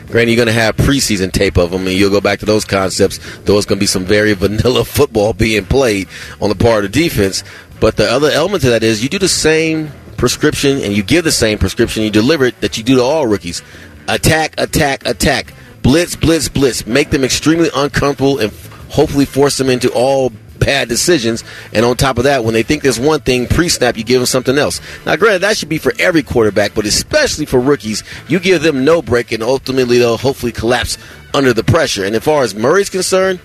Granted, you're going to have preseason tape of him, and you'll go back to those concepts. Though it's going to be some very vanilla football being played on the part of the defense. But the other element to that is you do the same prescription, and you give the same prescription, you deliver it that you do to all rookies: attack, attack, attack, blitz, blitz, blitz. Make them extremely uncomfortable, and hopefully force them into all bad decisions. And on top of that, when they think there's one thing pre-snap, you give them something else. Now, granted, that should be for every quarterback, but especially for rookies, you give them no break, and ultimately they'll hopefully collapse under the pressure. And as far as Murray's concerned,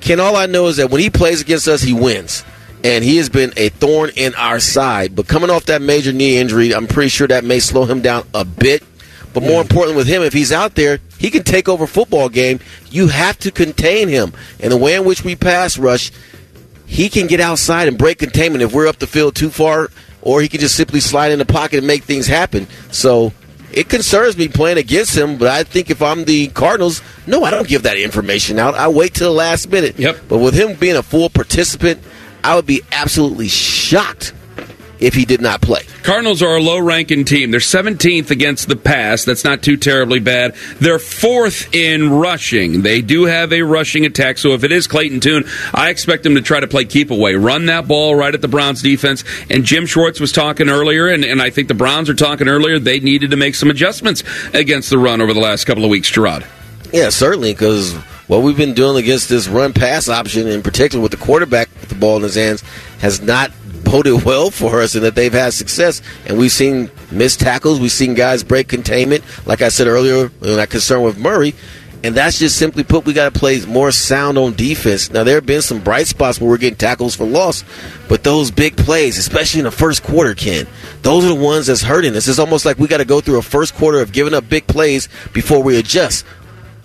Ken, all I know is that when he plays against us, he wins. And he has been a thorn in our side. But coming off that major knee injury, I'm pretty sure that may slow him down a bit. But more importantly, with him, if he's out there, he can take over football game. You have to contain him. And the way in which we pass rush, he can get outside and break containment if we're up the field too far, or he can just simply slide in the pocket and make things happen. So it concerns me playing against him, but I think if I'm the Cardinals, no, I don't give that information out. I wait till the last minute. Yep. But with him being a full participant, I would be absolutely shocked if he did not play. Cardinals are a low ranking team. They're 17th against the pass. That's not too terribly bad. They're fourth in rushing. They do have a rushing attack, so if it is Clayton Tune, I expect them to try to play keep away, run that ball right at the Browns defense. And Jim Schwartz was talking earlier, and, and I think the Browns are talking earlier, they needed to make some adjustments against the run over the last couple of weeks, Gerard. Yeah, certainly, because what we've been doing against this run pass option, in particular with the quarterback with the ball in his hands, has not boded well for us and that they've had success. And we've seen missed tackles, we've seen guys break containment, like I said earlier, when I concerned with Murray. And that's just simply put, we got to play more sound on defense. Now, there have been some bright spots where we're getting tackles for loss, but those big plays, especially in the first quarter, Ken, those are the ones that's hurting us. It's almost like we got to go through a first quarter of giving up big plays before we adjust.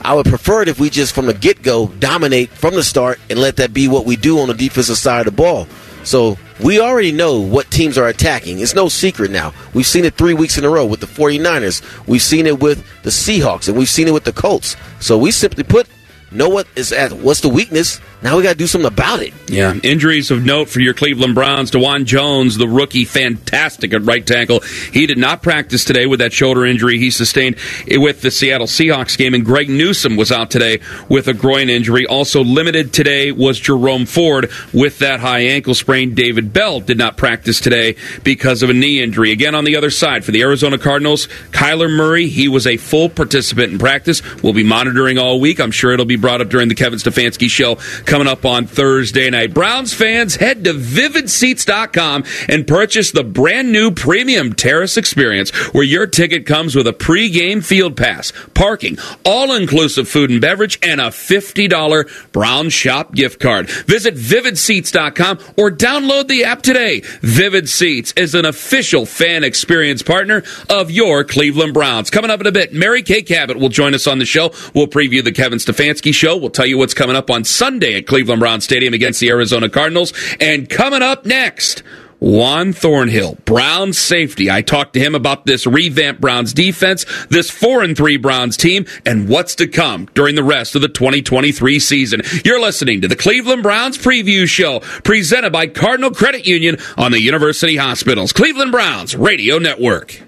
I would prefer it if we just from the get go dominate from the start and let that be what we do on the defensive side of the ball. So we already know what teams are attacking. It's no secret now. We've seen it three weeks in a row with the 49ers. We've seen it with the Seahawks, and we've seen it with the Colts. So we simply put, know what is at what's the weakness. Now we got to do something about it. Yeah, injuries of note for your Cleveland Browns. Dawand Jones, the rookie, fantastic at right tackle. He did not practice today with that shoulder injury he sustained with the Seattle Seahawks game, and Greg Newsome was out today with a groin injury. Also limited today was Jerome Ford with that high ankle sprain. David Bell did not practice today because of a knee injury. Again, on the other side for the Arizona Cardinals, Kyler Murray, he was a full participant in practice. We'll be monitoring all week. I'm sure it'll be brought up during the Kevin Stefanski show coming up on Thursday night. Browns fans, head to vividseats.com and purchase the brand new premium terrace experience where your ticket comes with a pre-game field pass, parking, all-inclusive food and beverage, and a $50 Brown Shop gift card. Visit vividseats.com or download the app today. Vivid Seats is an official fan experience partner of your Cleveland Browns. Coming up in a bit, Mary Kay Cabot will join us on the show. We'll preview the Kevin Stefanski show. We'll tell you what's coming up on Sunday at Cleveland Brown Stadium against the Arizona Cardinals. And coming up next, Juan Thornhill, Browns safety. I talked to him about this revamped Browns defense, this 4 and 3 Browns team, and what's to come during the rest of the 2023 season. You're listening to the Cleveland Browns preview show presented by Cardinal Credit Union on the University Hospitals. Cleveland Browns Radio Network.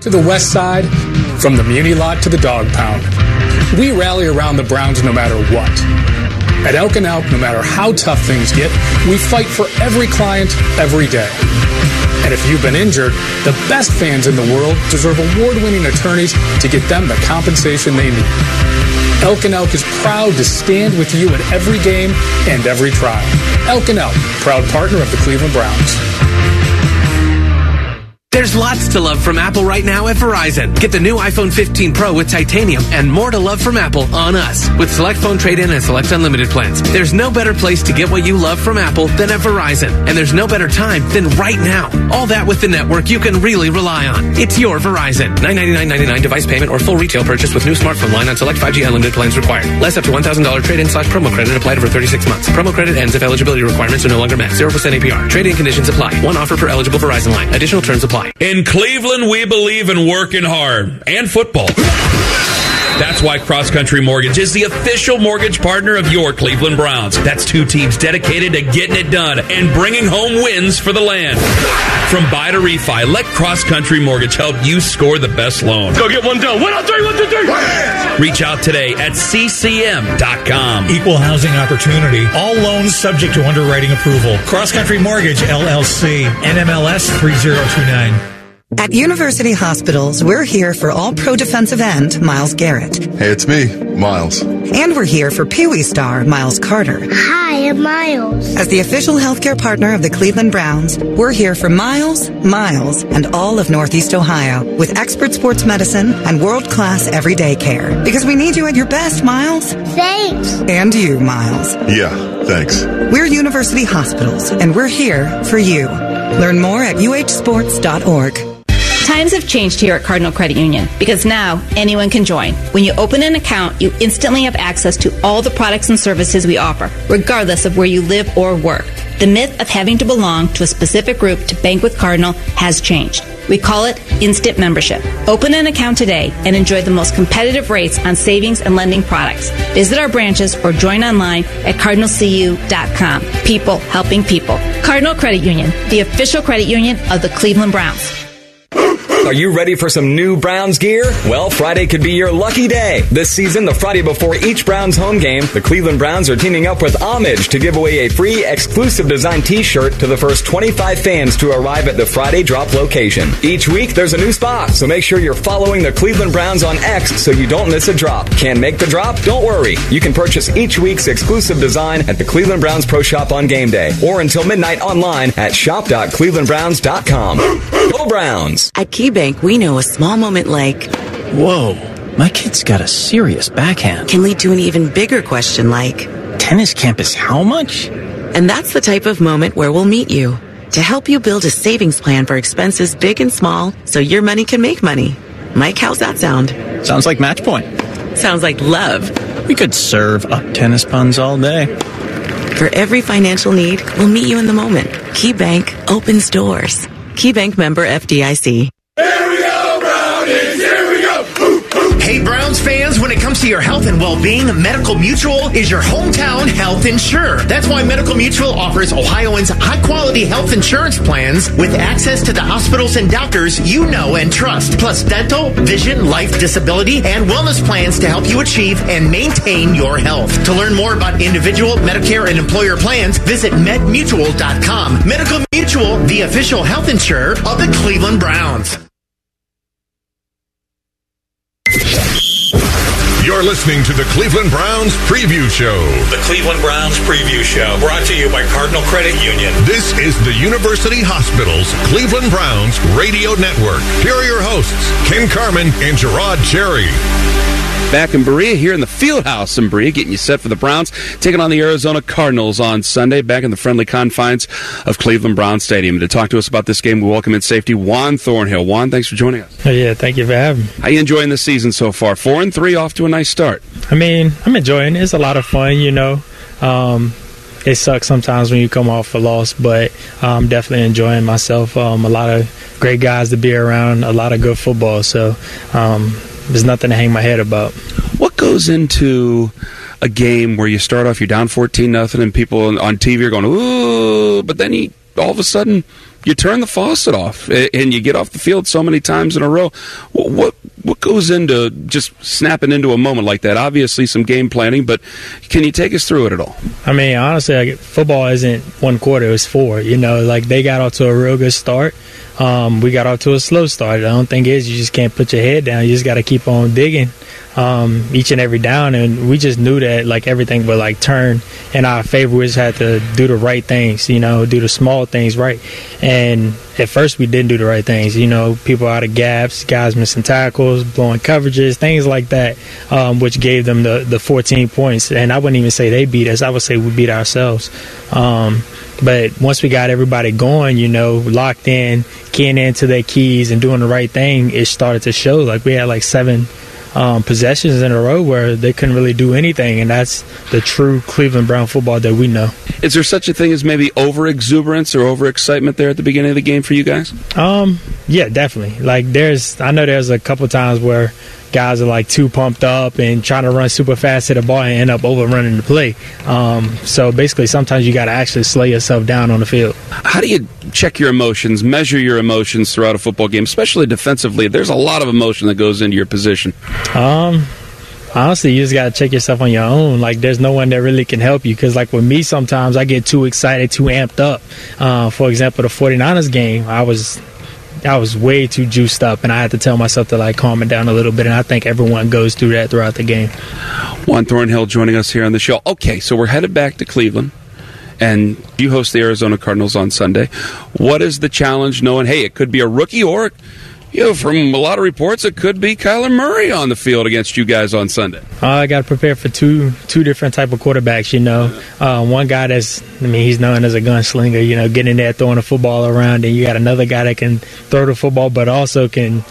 To the west side, from the Muni lot to the dog pound. We rally around the Browns no matter what. At Elk and Elk, no matter how tough things get, we fight for every client every day. And if you've been injured, the best fans in the world deserve award winning attorneys to get them the compensation they need. Elk and Elk is proud to stand with you at every game and every trial. Elk and Elk, proud partner of the Cleveland Browns. There's lots to love from Apple right now at Verizon. Get the new iPhone 15 Pro with titanium and more to love from Apple on us with select phone trade-in and select unlimited plans. There's no better place to get what you love from Apple than at Verizon. And there's no better time than right now. All that with the network you can really rely on. It's your Verizon. $999.99 device payment or full retail purchase with new smartphone line on select 5G unlimited plans required. Less up to $1,000 trade-in slash promo credit applied over 36 months. Promo credit ends if eligibility requirements are no longer met. 0% APR. Trade-in conditions apply. One offer per eligible Verizon line. Additional terms apply. In Cleveland, we believe in working hard and football. That's why Cross Country Mortgage is the official mortgage partner of your Cleveland Browns. That's two teams dedicated to getting it done and bringing home wins for the land. From buy to refi, let Cross Country Mortgage help you score the best loan. Go get one done. One, two, three, one, two, three. Reach out today at ccm.com. Equal housing opportunity. All loans subject to underwriting approval. Cross Country Mortgage, LLC. NMLS 3029. At University Hospitals, we're here for all pro defensive end Myles Garrett. Hey, it's me, Miles. And we're here for Pee Wee star Miles Carter. Hi, I'm Miles. As the official healthcare partner of the Cleveland Browns, we're here for Miles, Miles, and all of Northeast Ohio with expert sports medicine and world class everyday care. Because we need you at your best, Miles. Thanks. And you, Miles. Yeah, thanks. We're University Hospitals, and we're here for you. Learn more at uhsports.org. Times have changed here at Cardinal Credit Union because now anyone can join. When you open an account, you instantly have access to all the products and services we offer, regardless of where you live or work. The myth of having to belong to a specific group to bank with Cardinal has changed. We call it instant membership. Open an account today and enjoy the most competitive rates on savings and lending products. Visit our branches or join online at cardinalcu.com. People helping people. Cardinal Credit Union, the official credit union of the Cleveland Browns. Are you ready for some new Browns gear? Well, Friday could be your lucky day. This season, the Friday before each Browns home game, the Cleveland Browns are teaming up with Homage to give away a free exclusive design t-shirt to the first 25 fans to arrive at the Friday drop location. Each week, there's a new spot, so make sure you're following the Cleveland Browns on X so you don't miss a drop. Can't make the drop? Don't worry. You can purchase each week's exclusive design at the Cleveland Browns Pro Shop on game day or until midnight online at shop.clevelandbrowns.com. Go Browns! At KeyBank, we know a small moment like, Whoa, my kid's got a serious backhand. Can lead to an even bigger question like, Tennis campus, how much? And that's the type of moment where we'll meet you to help you build a savings plan for expenses big and small so your money can make money. Mike, how's that sound? Sounds like match point. Sounds like love. We could serve up tennis puns all day. For every financial need, we'll meet you in the moment. KeyBank opens doors. KeyBank member FDIC. Hey, Browns fans, when it comes to your health and well being, Medical Mutual is your hometown health insurer. That's why Medical Mutual offers Ohioans high quality health insurance plans with access to the hospitals and doctors you know and trust, plus dental, vision, life, disability, and wellness plans to help you achieve and maintain your health. To learn more about individual, Medicare, and employer plans, visit medmutual.com. Medical Mutual, the official health insurer of the Cleveland Browns. You're listening to the Cleveland Browns Preview Show. The Cleveland Browns Preview Show, brought to you by Cardinal Credit Union. This is the University Hospitals Cleveland Browns Radio Network. Here are your hosts, Ken Carman and Gerard Cherry. Back in Berea, here in the field house in Berea, getting you set for the Browns, taking on the Arizona Cardinals on Sunday, back in the friendly confines of Cleveland Brown Stadium. To talk to us about this game, we welcome in safety Juan Thornhill. Juan, thanks for joining us. Oh, yeah, thank you for having me. How you enjoying the season so far? Four and three, off to a nice start. I mean, I'm enjoying it. It's a lot of fun, you know. Um, it sucks sometimes when you come off a loss, but I'm definitely enjoying myself. Um, a lot of great guys to be around, a lot of good football. So um, there's nothing to hang my head about. What goes into a game where you start off, you're down 14 nothing, and people on TV are going, ooh, but then you, all of a sudden, you turn the faucet off and you get off the field so many times in a row. What, what goes into just snapping into a moment like that? Obviously, some game planning, but can you take us through it at all? I mean, honestly, like, football isn't one quarter; it's four. You know, like they got off to a real good start. Um, we got off to a slow start. The only thing is, you just can't put your head down. You just got to keep on digging um, each and every down. And we just knew that like everything would like turn in our favor. We just had to do the right things, you know, do the small things right. And at first, we didn't do the right things. You know, people out of gaps, guys missing tackles, blowing coverages, things like that, um, which gave them the the 14 points. And I wouldn't even say they beat us. I would say we beat ourselves. Um, but once we got everybody going, you know, locked in, keying into their keys and doing the right thing, it started to show. Like we had like seven um, possessions in a row where they couldn't really do anything, and that's the true Cleveland Brown football that we know. Is there such a thing as maybe over exuberance or over excitement there at the beginning of the game for you guys? Um, yeah, definitely. Like there's, I know there's a couple times where guys are like too pumped up and trying to run super fast to the ball and end up overrunning the play. Um, so basically, sometimes you got to actually slow yourself down on the field. How do you check your emotions, measure your emotions throughout a football game, especially defensively? There's a lot of emotion that goes into your position. Um, honestly, you just got to check yourself on your own. Like, there's no one that really can help you. Because, like, with me, sometimes I get too excited, too amped up. Uh, for example, the 49ers game, I was. I was way too juiced up, and I had to tell myself to like calm it down a little bit. And I think everyone goes through that throughout the game. Juan Thornhill joining us here on the show. Okay, so we're headed back to Cleveland, and you host the Arizona Cardinals on Sunday. What is the challenge? Knowing, hey, it could be a rookie, or you know, from a lot of reports, it could be Kyler Murray on the field against you guys on Sunday. Uh, I got to prepare for two two different type of quarterbacks. You know, uh, one guy that's I mean he's known as a gunslinger. You know, getting there throwing the football around, and you got another guy that can throw the football, but also can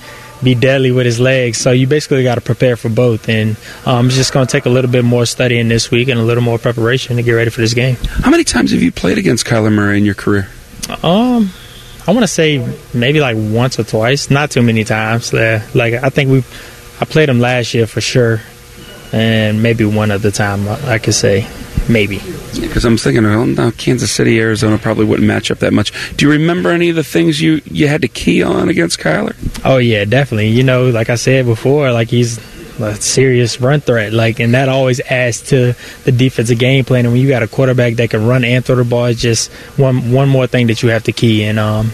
be deadly with his legs. So you basically got to prepare for both, and um, it's just going to take a little bit more studying this week and a little more preparation to get ready for this game. How many times have you played against Kyler Murray in your career? Um, I want to say maybe like once or twice, not too many times. Uh, like I think we, I played him last year for sure, and maybe one other time I, I could say, maybe. Because I'm thinking, well, no, Kansas City, Arizona probably wouldn't match up that much. Do you remember any of the things you you had to key on against Kyler? Oh yeah, definitely. You know, like I said before, like he's a serious run threat. Like, and that always adds to the defensive game plan. And when you got a quarterback that can run and throw the ball, it's just one one more thing that you have to key. And um,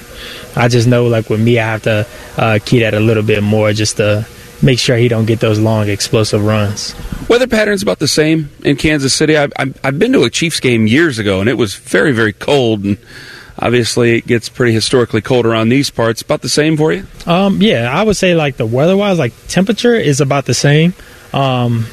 I just know, like with me, I have to uh, key that a little bit more just to make sure he don't get those long explosive runs. Weather patterns about the same in Kansas City. I've, I've been to a Chiefs game years ago, and it was very very cold and. Obviously, it gets pretty historically cold around these parts. About the same for you? Um, yeah, I would say like the weather-wise, like temperature is about the same. Um,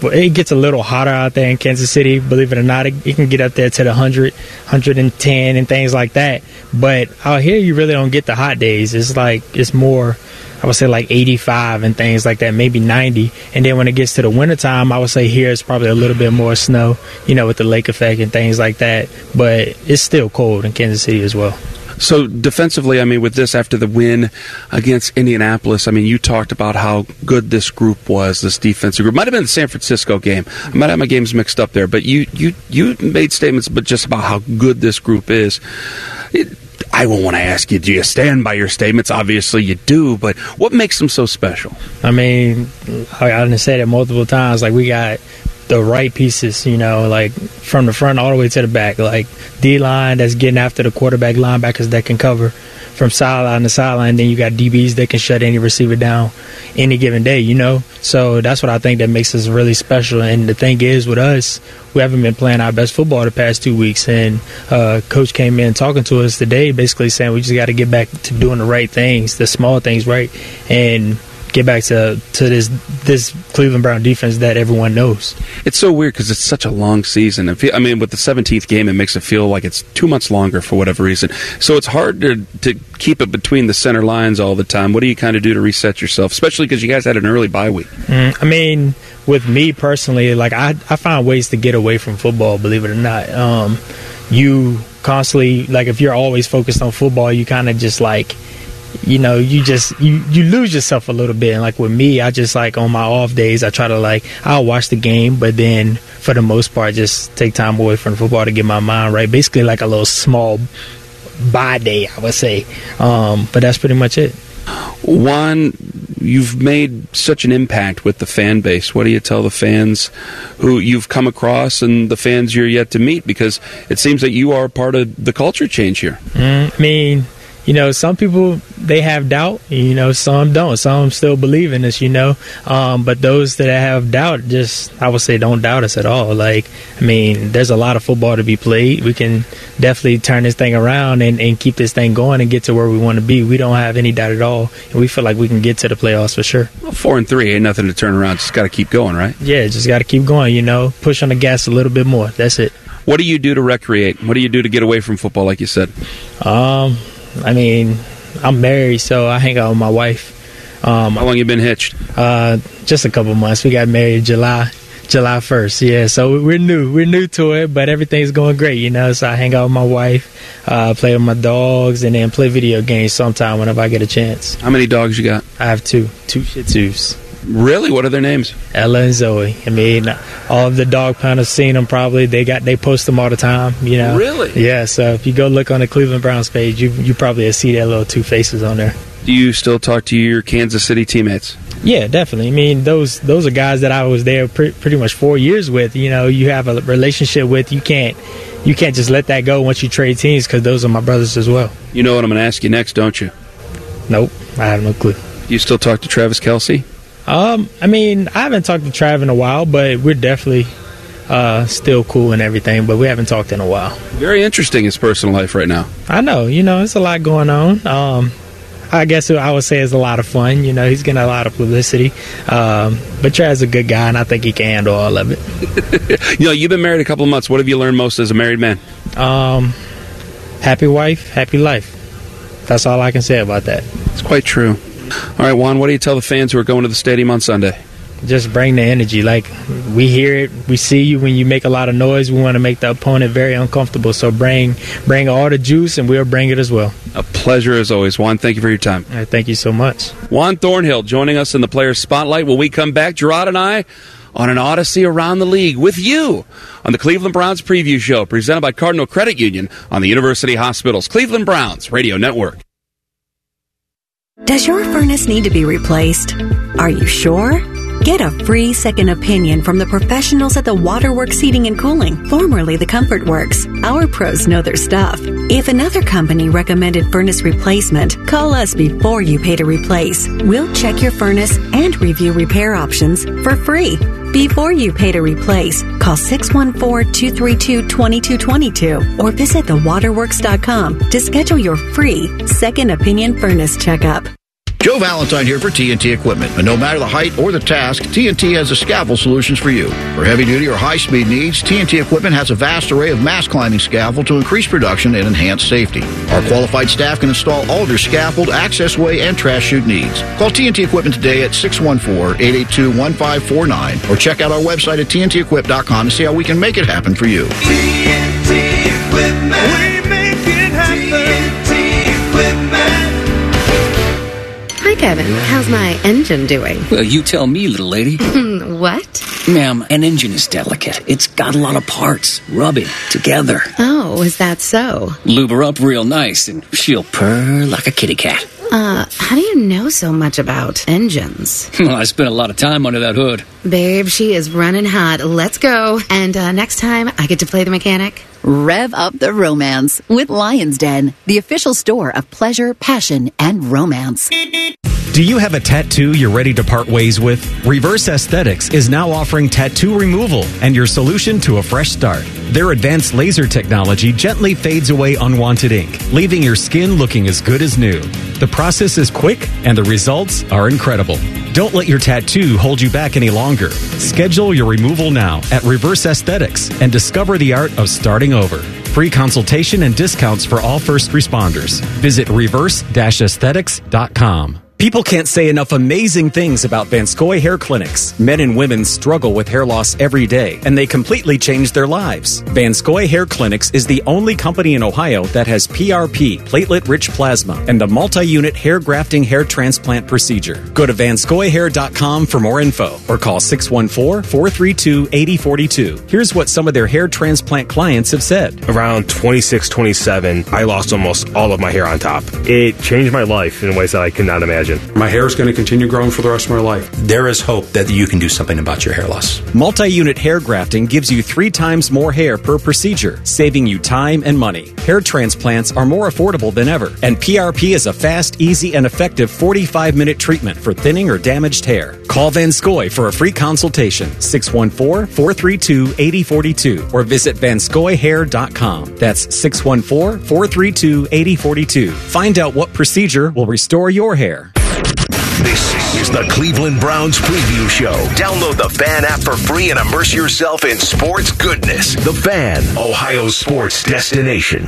but it gets a little hotter out there in Kansas City. Believe it or not, it, it can get up there to the 100, 110 and things like that. But out here, you really don't get the hot days. It's like it's more. I would say like 85 and things like that, maybe 90. And then when it gets to the wintertime, I would say here it's probably a little bit more snow, you know, with the lake effect and things like that. But it's still cold in Kansas City as well. So defensively, I mean, with this after the win against Indianapolis, I mean, you talked about how good this group was, this defensive group. Might have been the San Francisco game. I might have my games mixed up there, but you you you made statements, but just about how good this group is. It, I will want to ask you, do you stand by your statements? Obviously, you do, but what makes them so special? I mean, I, I done said it multiple times. Like we got the right pieces, you know, like from the front all the way to the back. Like D line that's getting after the quarterback, linebackers that can cover from sideline to sideline. Then you got DBs that can shut any receiver down any given day, you know. So that's what I think that makes us really special. And the thing is, with us, we haven't been playing our best football the past two weeks. And uh, coach came in talking to us today, basically saying we just got to get back to doing the right things, the small things right, and get back to to this this Cleveland Brown defense that everyone knows. It's so weird because it's such a long season. I mean, with the 17th game, it makes it feel like it's two months longer for whatever reason. So it's hard to to keep it between the center lines all the time. What do you kind of do to reset yourself, especially because you guys had an early bye week? Mm, I mean, with me personally, like I I find ways to get away from football. Believe it or not, um, you constantly like if you're always focused on football, you kind of just like you know, you just you you lose yourself a little bit. And like with me, I just like on my off days, I try to like I'll watch the game, but then for the most part, just take time away from football to get my mind right. Basically, like a little small bye day, I would say. Um, but that's pretty much it. Juan, you've made such an impact with the fan base. What do you tell the fans who you've come across and the fans you're yet to meet? Because it seems that you are part of the culture change here. Mm, I mean, you know, some people they have doubt. You know, some don't. Some still believe in us. You know, um, but those that have doubt, just I would say, don't doubt us at all. Like, I mean, there's a lot of football to be played. We can definitely turn this thing around and, and keep this thing going and get to where we want to be. We don't have any doubt at all, and we feel like we can get to the playoffs for sure. Well, four and three ain't nothing to turn around. Just got to keep going, right? Yeah, just got to keep going. You know, push on the gas a little bit more. That's it. What do you do to recreate? What do you do to get away from football, like you said? Um, I mean, I'm married, so I hang out with my wife. Um, How long you been hitched? Uh, just a couple months. We got married July, July first. Yeah, so we're new. We're new to it, but everything's going great. You know, so I hang out with my wife, uh, play with my dogs, and then play video games sometime whenever I get a chance. How many dogs you got? I have two, two Shih Tzus. Really? What are their names? Ella and Zoe. I mean, all of the dog pound have seen them. Probably they got they post them all the time. You know. Really? Yeah. So if you go look on the Cleveland Browns page, you you probably see their little two faces on there. Do you still talk to your Kansas City teammates? Yeah, definitely. I mean, those those are guys that I was there pre- pretty much four years with. You know, you have a relationship with. You can't you can't just let that go once you trade teams because those are my brothers as well. You know what I'm going to ask you next, don't you? Nope, I have no clue. You still talk to Travis Kelce? Um, I mean, I haven't talked to Trav in a while, but we're definitely uh, still cool and everything. But we haven't talked in a while. Very interesting his personal life right now. I know, you know, it's a lot going on. Um, I guess I would say it's a lot of fun. You know, he's getting a lot of publicity. Um, but Trav's a good guy, and I think he can handle all of it. you know, you've been married a couple of months. What have you learned most as a married man? Um, happy wife, happy life. That's all I can say about that. It's quite true. All right, Juan, what do you tell the fans who are going to the stadium on Sunday? Just bring the energy. Like, we hear it, we see you when you make a lot of noise. We want to make the opponent very uncomfortable. So bring bring all the juice, and we'll bring it as well. A pleasure as always. Juan, thank you for your time. Right, thank you so much. Juan Thornhill joining us in the Players Spotlight. When we come back, Gerard and I on an odyssey around the league with you on the Cleveland Browns preview show presented by Cardinal Credit Union on the University Hospitals Cleveland Browns Radio Network. Does your furnace need to be replaced? Are you sure? Get a free second opinion from the professionals at the Waterworks Heating and Cooling, formerly the Comfort Works. Our pros know their stuff. If another company recommended furnace replacement, call us before you pay to replace. We'll check your furnace and review repair options for free. Before you pay to replace, call 614-232-2222 or visit thewaterworks.com to schedule your free second opinion furnace checkup. Joe Valentine here for TNT Equipment. And no matter the height or the task, TNT has the scaffold solutions for you. For heavy duty or high speed needs, TNT Equipment has a vast array of mast climbing scaffold to increase production and enhance safety. Our qualified staff can install all your scaffold, access way, and trash chute needs. Call TNT Equipment today at 614-882-1549 or check out our website at TNTEquip.com to see how we can make it happen for you. TNT Equipment. Kevin. How's my engine doing? Well, you tell me, little lady. what? Ma'am, an engine is delicate. It's got a lot of parts. rubbing together. Oh, is that so? Lube her up real nice, and she'll purr like a kitty cat. Uh, how do you know so much about engines? Well, I spent a lot of time under that hood. Babe, she is running hot. Let's go. And uh, next time, I get to play the mechanic. Rev up the romance with Lion's Den, the official store of pleasure, passion, and romance. Do you have a tattoo you're ready to part ways with? Reverse Aesthetics is now offering tattoo removal and your solution to a fresh start. Their advanced laser technology gently fades away unwanted ink, leaving your skin looking as good as new. The process is quick and the results are incredible. Don't let your tattoo hold you back any longer. Schedule your removal now at Reverse Aesthetics and discover the art of starting over. Free consultation and discounts for all first responders. Visit reverse-aesthetics.com. People can't say enough amazing things about Van Scoy Hair Clinics. Men and women struggle with hair loss every day, and they completely change their lives. Van Scoy Hair Clinics is the only company in Ohio that has PRP, platelet rich plasma, and the multi unit hair grafting hair transplant procedure. Go to vanscoyhair.com for more info or call 614 432 8042. Here's what some of their hair transplant clients have said. Around 26, 27, I lost almost all of my hair on top. It changed my life in ways that I could not imagine. Decision. My hair is going to continue growing for the rest of my life. There is hope that you can do something about your hair loss. Multi unit hair grafting gives you three times more hair per procedure, saving you time and money. Hair transplants are more affordable than ever, and PRP is a fast, easy, and effective 45 minute treatment for thinning or damaged hair. Call Van Scoy for a free consultation, 614 432 8042, or visit vanscoyhair.com. That's 614 432 8042. Find out what procedure will restore your hair. This is the Cleveland Browns preview show. Download the Fan app for free and immerse yourself in sports goodness. The Fan, Ohio's sports destination.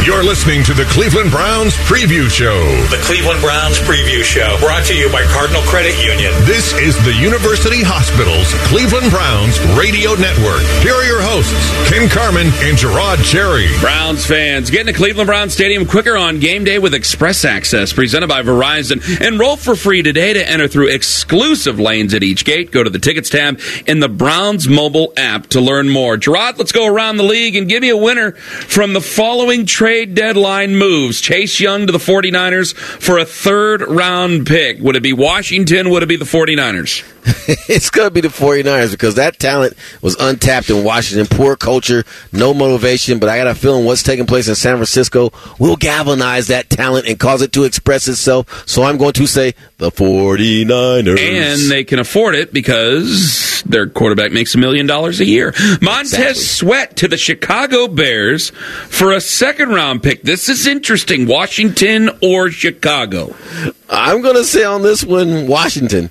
You're listening to the Cleveland Browns preview show. The Cleveland Browns preview show brought to you by Cardinal Credit Union. This is the University Hospitals Cleveland Browns radio network. Here are your hosts, Ken Carman and Je'Rod Cherry. Browns fans, get into Cleveland Browns Stadium quicker on game day with Express Access, presented by Verizon. Enroll for free today to enter through exclusive lanes at each gate. Go to the tickets tab in the Browns mobile app to learn more. Je'Rod, let's go around the league and give me a winner from the following trade deadline moves. Chase Young to the 49ers for a third round pick. Would it be Washington? Would it be the 49ers? it's going to be the 49ers because that talent was untapped in Washington. Poor culture, no motivation. But I got a feeling what's taking place in San Francisco will galvanize that talent and cause it to express itself. So I'm going to say the 49ers. And they can afford it because their quarterback makes a million dollars a year. Montez Exactly. Sweat to the Chicago Bears for a second round pick. This is interesting. Washington or Chicago? I'm going to say on this one, Washington.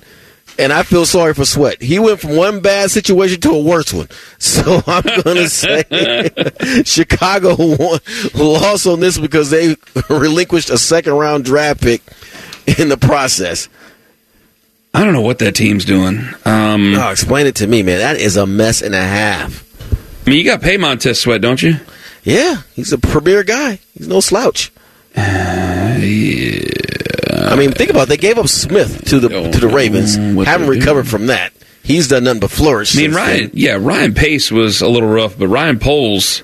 And I feel sorry for Sweat. He went from one bad situation to a worse one. So I'm going to say Chicago won, lost on this because they relinquished a second round draft pick in the process. I don't know what that team's doing. Um, oh, explain it to me, man. That is a mess and a half. I mean, you got to pay Montez Sweat, don't you? Yeah, he's a premier guy. He's no slouch. I mean, think about it. They gave up Smith to the to the Ravens. Haven't recovered from that. He's done nothing but flourish. I mean, Ryan, then. yeah, Ryan Pace was a little rough, but Ryan Poles,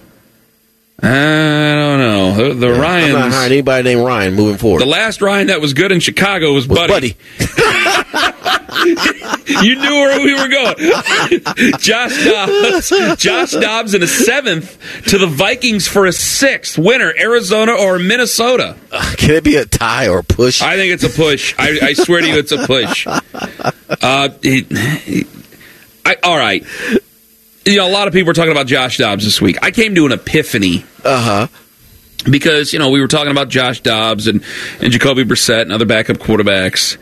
I don't know. The, the I'm not hiring anybody named Ryan moving forward. the last Ryan that was good in Chicago was Was Buddy. you knew where we were going. Josh Dobbs, Josh Dobbs in a seventh to the Vikings for a sixth. Winner, Arizona or Minnesota? Can it be a tie or a push? I think it's a push. I, I swear to you, it's a push. Uh, it- I, all right. You know, a lot of people were talking about Josh Dobbs this week. I came to an epiphany. Uh huh. Because, you know, we were talking about Josh Dobbs and, and Jacoby Brissett and other backup quarterbacks.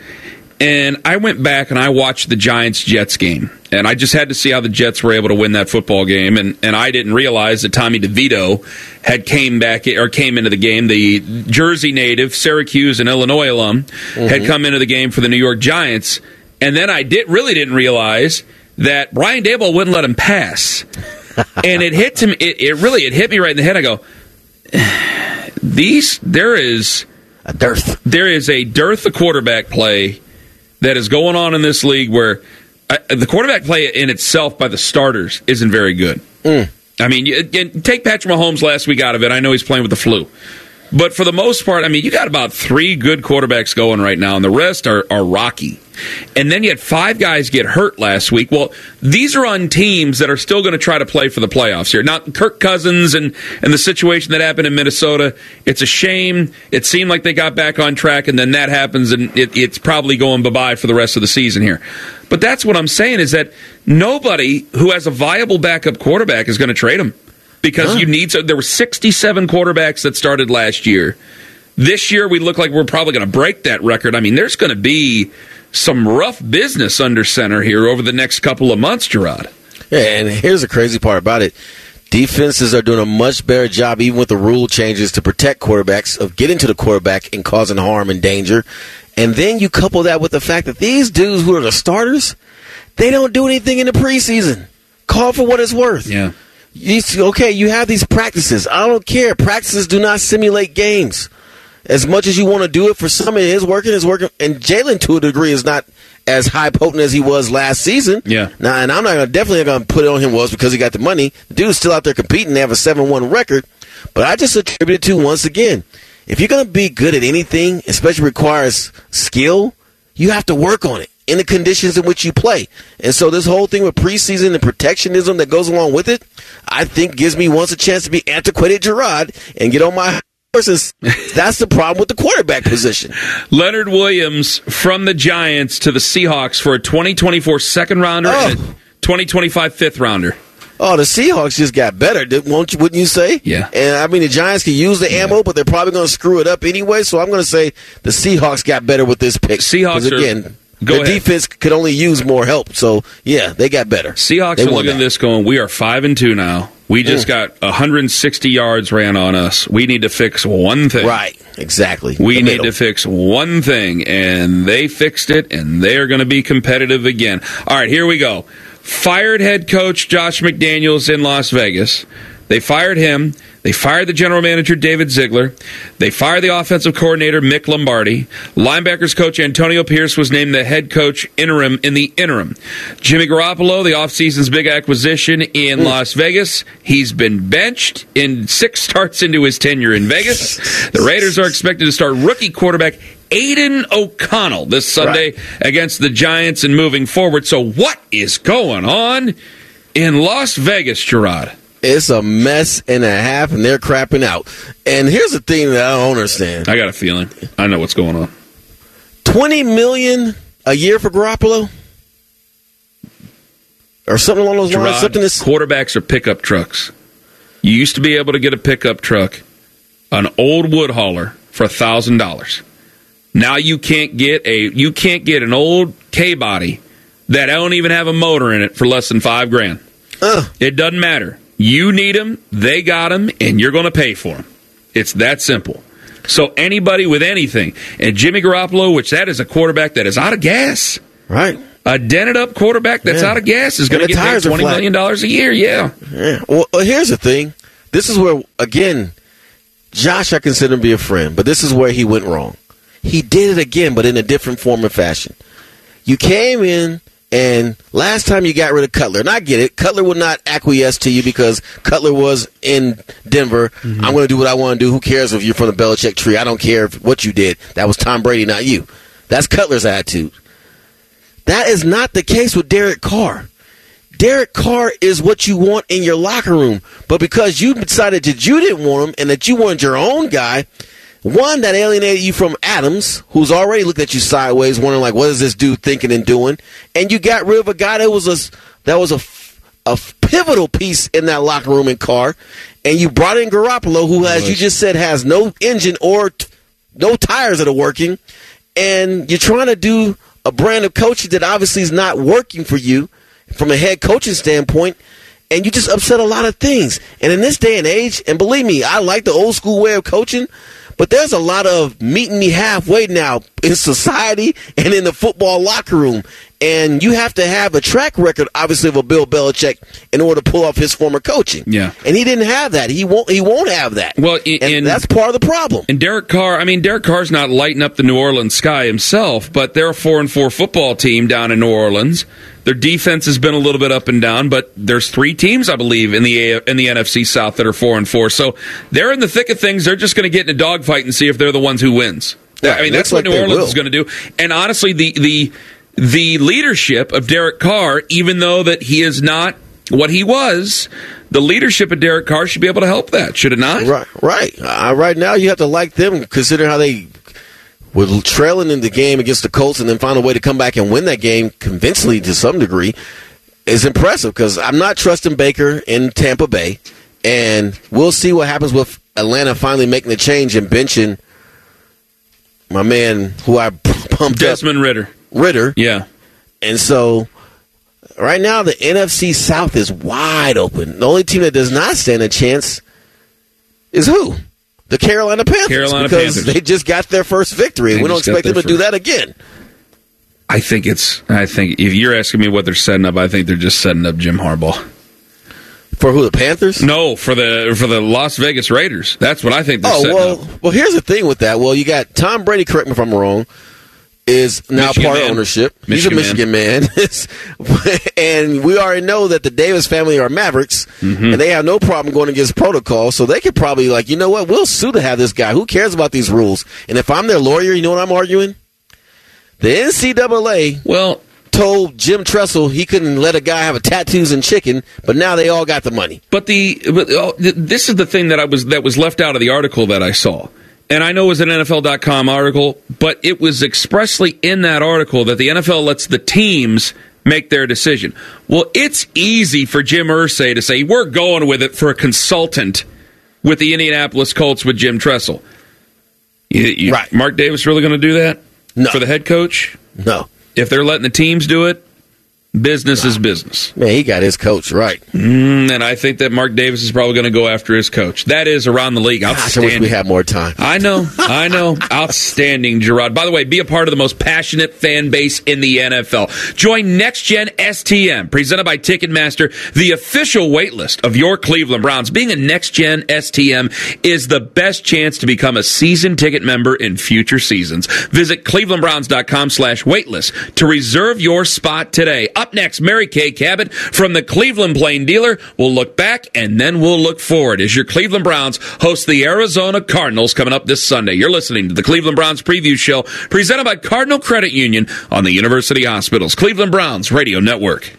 And I went back and I watched the Giants Jets game. And I just had to see how the Jets were able to win that football game. And, and I didn't realize that Tommy DeVito had came back or came into the game. The Jersey native, Syracuse and Illinois alum, had Mhm. come into the game for the New York Giants. And then I did really didn't realize that Brian Daboll wouldn't let him pass. and it hit him. It, it really it hit me right in the head. I go, these there is a dearth. There is a dearth of quarterback play that is going on in this league where uh, the quarterback play in itself by the starters isn't very good. I mean, you, you take Patrick Mahomes last week out of it. I know he's playing with the flu. But for the most part, I mean, you got about three good quarterbacks going right now, and the rest are, are rocky. And then you had five guys get hurt last week. Well, these are on teams that are still going to try to play for the playoffs here. Now, Kirk Cousins and, and the situation that happened in Minnesota, it's a shame. It seemed like they got back on track, and then that happens, and it, it's probably going bye bye for the rest of the season here. But that's what I'm saying is that nobody who has a viable backup quarterback is going to trade him because you need so there were 67 quarterbacks that started last year. This year we look like we're probably going to break that record. I mean, there's going to be some rough business under center here over the next couple of months, Je'Rod. Yeah, and here's the crazy part about it. Defenses are doing a much better job, even with the rule changes to protect quarterbacks, of getting to the quarterback and causing harm and danger. And then you couple that with the fact that these dudes who are the starters, they don't do anything in the preseason. Call for what it's worth. Yeah. You, okay, you have these practices. I don't care. Practices do not simulate games. As much as you want to do it, for some it is working, it's working. And Jalen, to a degree, is not as high potent as he was last season. Yeah. Now, and I'm not gonna, definitely not going to put it on him was because he got the money. The dude's still out there competing. They have a 7 1 record. But I just attribute it to, once again, if you're going to be good at anything, especially requires skill, you have to work on it in the conditions in which you play. And so this whole thing with preseason and protectionism that goes along with it, I think gives me once a chance to be antiquated Je'Rod and get on my horse. That's the problem with the quarterback position. Leonard Williams from the Giants to the Seahawks for a 2024 second rounder and oh. a 2025 fifth rounder. Oh, the Seahawks just got better, won't you? Wouldn't you say? Yeah. And I mean, the Giants can use the ammo, but they're probably going to screw it up anyway. So I'm going to say the Seahawks got better with this pick. Seahawks again, Go their ahead. defense could only use more help. So yeah, they got better. Seahawks They are looking at this going, we are 5 and 2 now. We just Mm. got 160 yards ran on us. We need to fix one thing. Right. Exactly. We need to fix one thing, and they fixed it, and they're going to be competitive again. All right, here we go. Fired head coach Josh McDaniels in Las Vegas. They fired him. They fired the general manager David Ziegler. They fired the offensive coordinator Mick Lombardi. Linebackers coach Antonio Pierce was named the head coach interim in the interim. Jimmy Garoppolo, the offseason's big acquisition in hmm. Las Vegas, he's been benched in six starts into his tenure in Vegas. The Raiders are expected to start rookie quarterback Aidan O'Connell this Sunday against the Giants and moving forward. So what is going on in Las Vegas, Je'Rod? It's a mess and a half, and they're crapping out. And here's the thing that I don't understand: I got a feeling. I know what's going on. twenty million a year for Garoppolo, or something along those lines. Something that's quarterbacks are pickup trucks. You used to be able to get a pickup truck, an old wood hauler, for thousand dollars. Now you can't get a you can't get an old K body that don't even have a motor in it for less than five grand. Uh. It doesn't matter. You need them, they got them, and you're going to pay for them. It's that simple. So anybody with anything, and Jimmy Garoppolo, which that is a quarterback that is out of gas, right? A dented up quarterback that's Yeah. out of gas is going to get paid twenty million dollars a year. Yeah. Yeah. Well, well, here's the thing. This is where, again, Josh, I consider him to be a friend, but this is where he went wrong. He did it again, but in a different form and fashion. You came in, and last time you got rid of Cutler, and I get it. Cutler would not acquiesce to you because Cutler was in Denver. Mm-hmm. I'm going to do what I want to do. Who cares if you're from the Belichick tree? I don't care what you did. That was Tom Brady, not you. That's Cutler's attitude. That is not the case with Derek Carr. Derek Carr is what you want in your locker room. But because you decided that you didn't want him and that you wanted your own guy, one that alienated you from Adams, who's already looked at you sideways, wondering like, what is this dude thinking and doing? And you got rid of a guy that was a that was a a pivotal piece in that locker room and Carr, and you brought in Garoppolo, who, as you just said, has no engine or t- no tires that are working, and you're trying to do a brand of coaching that obviously is not working for you from a head coaching standpoint, and you just upset a lot of things. And in this day and age, and believe me, I like the old school way of coaching, but there's a lot of meeting me halfway now in society and in the football locker room. And you have to have a track record, obviously, of a Bill Belichick in order to pull off his former coaching. Yeah. And he didn't have that. He won't. He won't have that. Well, and in- that's part of the problem. And Derek Carr, I mean, Derek Carr's not lighting up the New Orleans sky himself, but they're a four and four football team down in New Orleans. Their defense has been a little bit up and down, but there's three teams, I believe, in the A- in the NFC South that are four and four. So they're in the thick of things. They're just going to get in a dogfight and see if they're the ones who wins. Right, I mean, that's what like New Orleans will. is going to do. And honestly, the the the leadership of Derek Carr, even though that he is not what he was, the leadership of Derek Carr should be able to help that, should it not? Right, right. Uh, right now, you have to like them, consider how they were trailing in the game against the Colts, and then find a way to come back and win that game convincingly to some degree. Is impressive because I'm not trusting Baker in Tampa Bay, and we'll see what happens with Atlanta finally making the change and benching my man who I pumped up Desmond up, Ridder. Yeah. And so right now the NFC South is wide open. The only team that does not stand a chance is who? The Carolina Panthers. Carolina because Panthers. they just got their first victory. They we don't expect them to do that again. I think it's. I think if you're asking me what they're setting up, I think they're just setting up Jim Harbaugh. For who? The Panthers? No, for the for the Las Vegas Raiders. That's what I think they're Oh setting well, up. well. Here's the thing with that. Well, you got Tom Brady. Correct me if I'm wrong. Is now Michigan part man. ownership. Michigan He's a Michigan man. and we already know that the Davis family are Mavericks, Mm-hmm. and they have no problem going against protocol. So they could probably, like, you know what? We'll sue to have this guy. Who cares about these rules? And if I'm their lawyer, you know what I'm arguing? The NCAA well told Jim Tressel he couldn't let a guy have a tattoos and chicken, but now they all got the money. But the but, oh, th- this is the thing that I was that was left out of the article that I saw. And I know it was an NFL.com article, but it was expressly in that article that the NFL lets the teams make their decision. Well, it's easy for Jim Irsay to say, we're going with it for a consultant with the Indianapolis Colts with Jim Tressel. You, you, right. Mark Davis really going to do that? No. For the head coach? No. If they're letting the teams do it, business is business. Man, he got his coach right. Mm, and I think that Mark Davis is probably going to go after his coach. That is around the league. Gosh, I wish we had more time. I know, I know. Outstanding, Je'Rod. By the way, be a part of the most passionate fan base in the NFL. Join Next Gen STM, presented by Ticketmaster, the official waitlist of your Cleveland Browns. Being a Next Gen STM is the best chance to become a season ticket member in future seasons. Visit clevelandbrowns.com slash waitlist to reserve your spot today. Up next, Mary Kay Cabot from the Cleveland Plain Dealer. We'll look back and then we'll look forward as your Cleveland Browns host the Arizona Cardinals coming up this Sunday. You're listening to the Cleveland Browns preview show presented by Cardinal Credit Union on the University Hospitals Cleveland Browns Radio Network.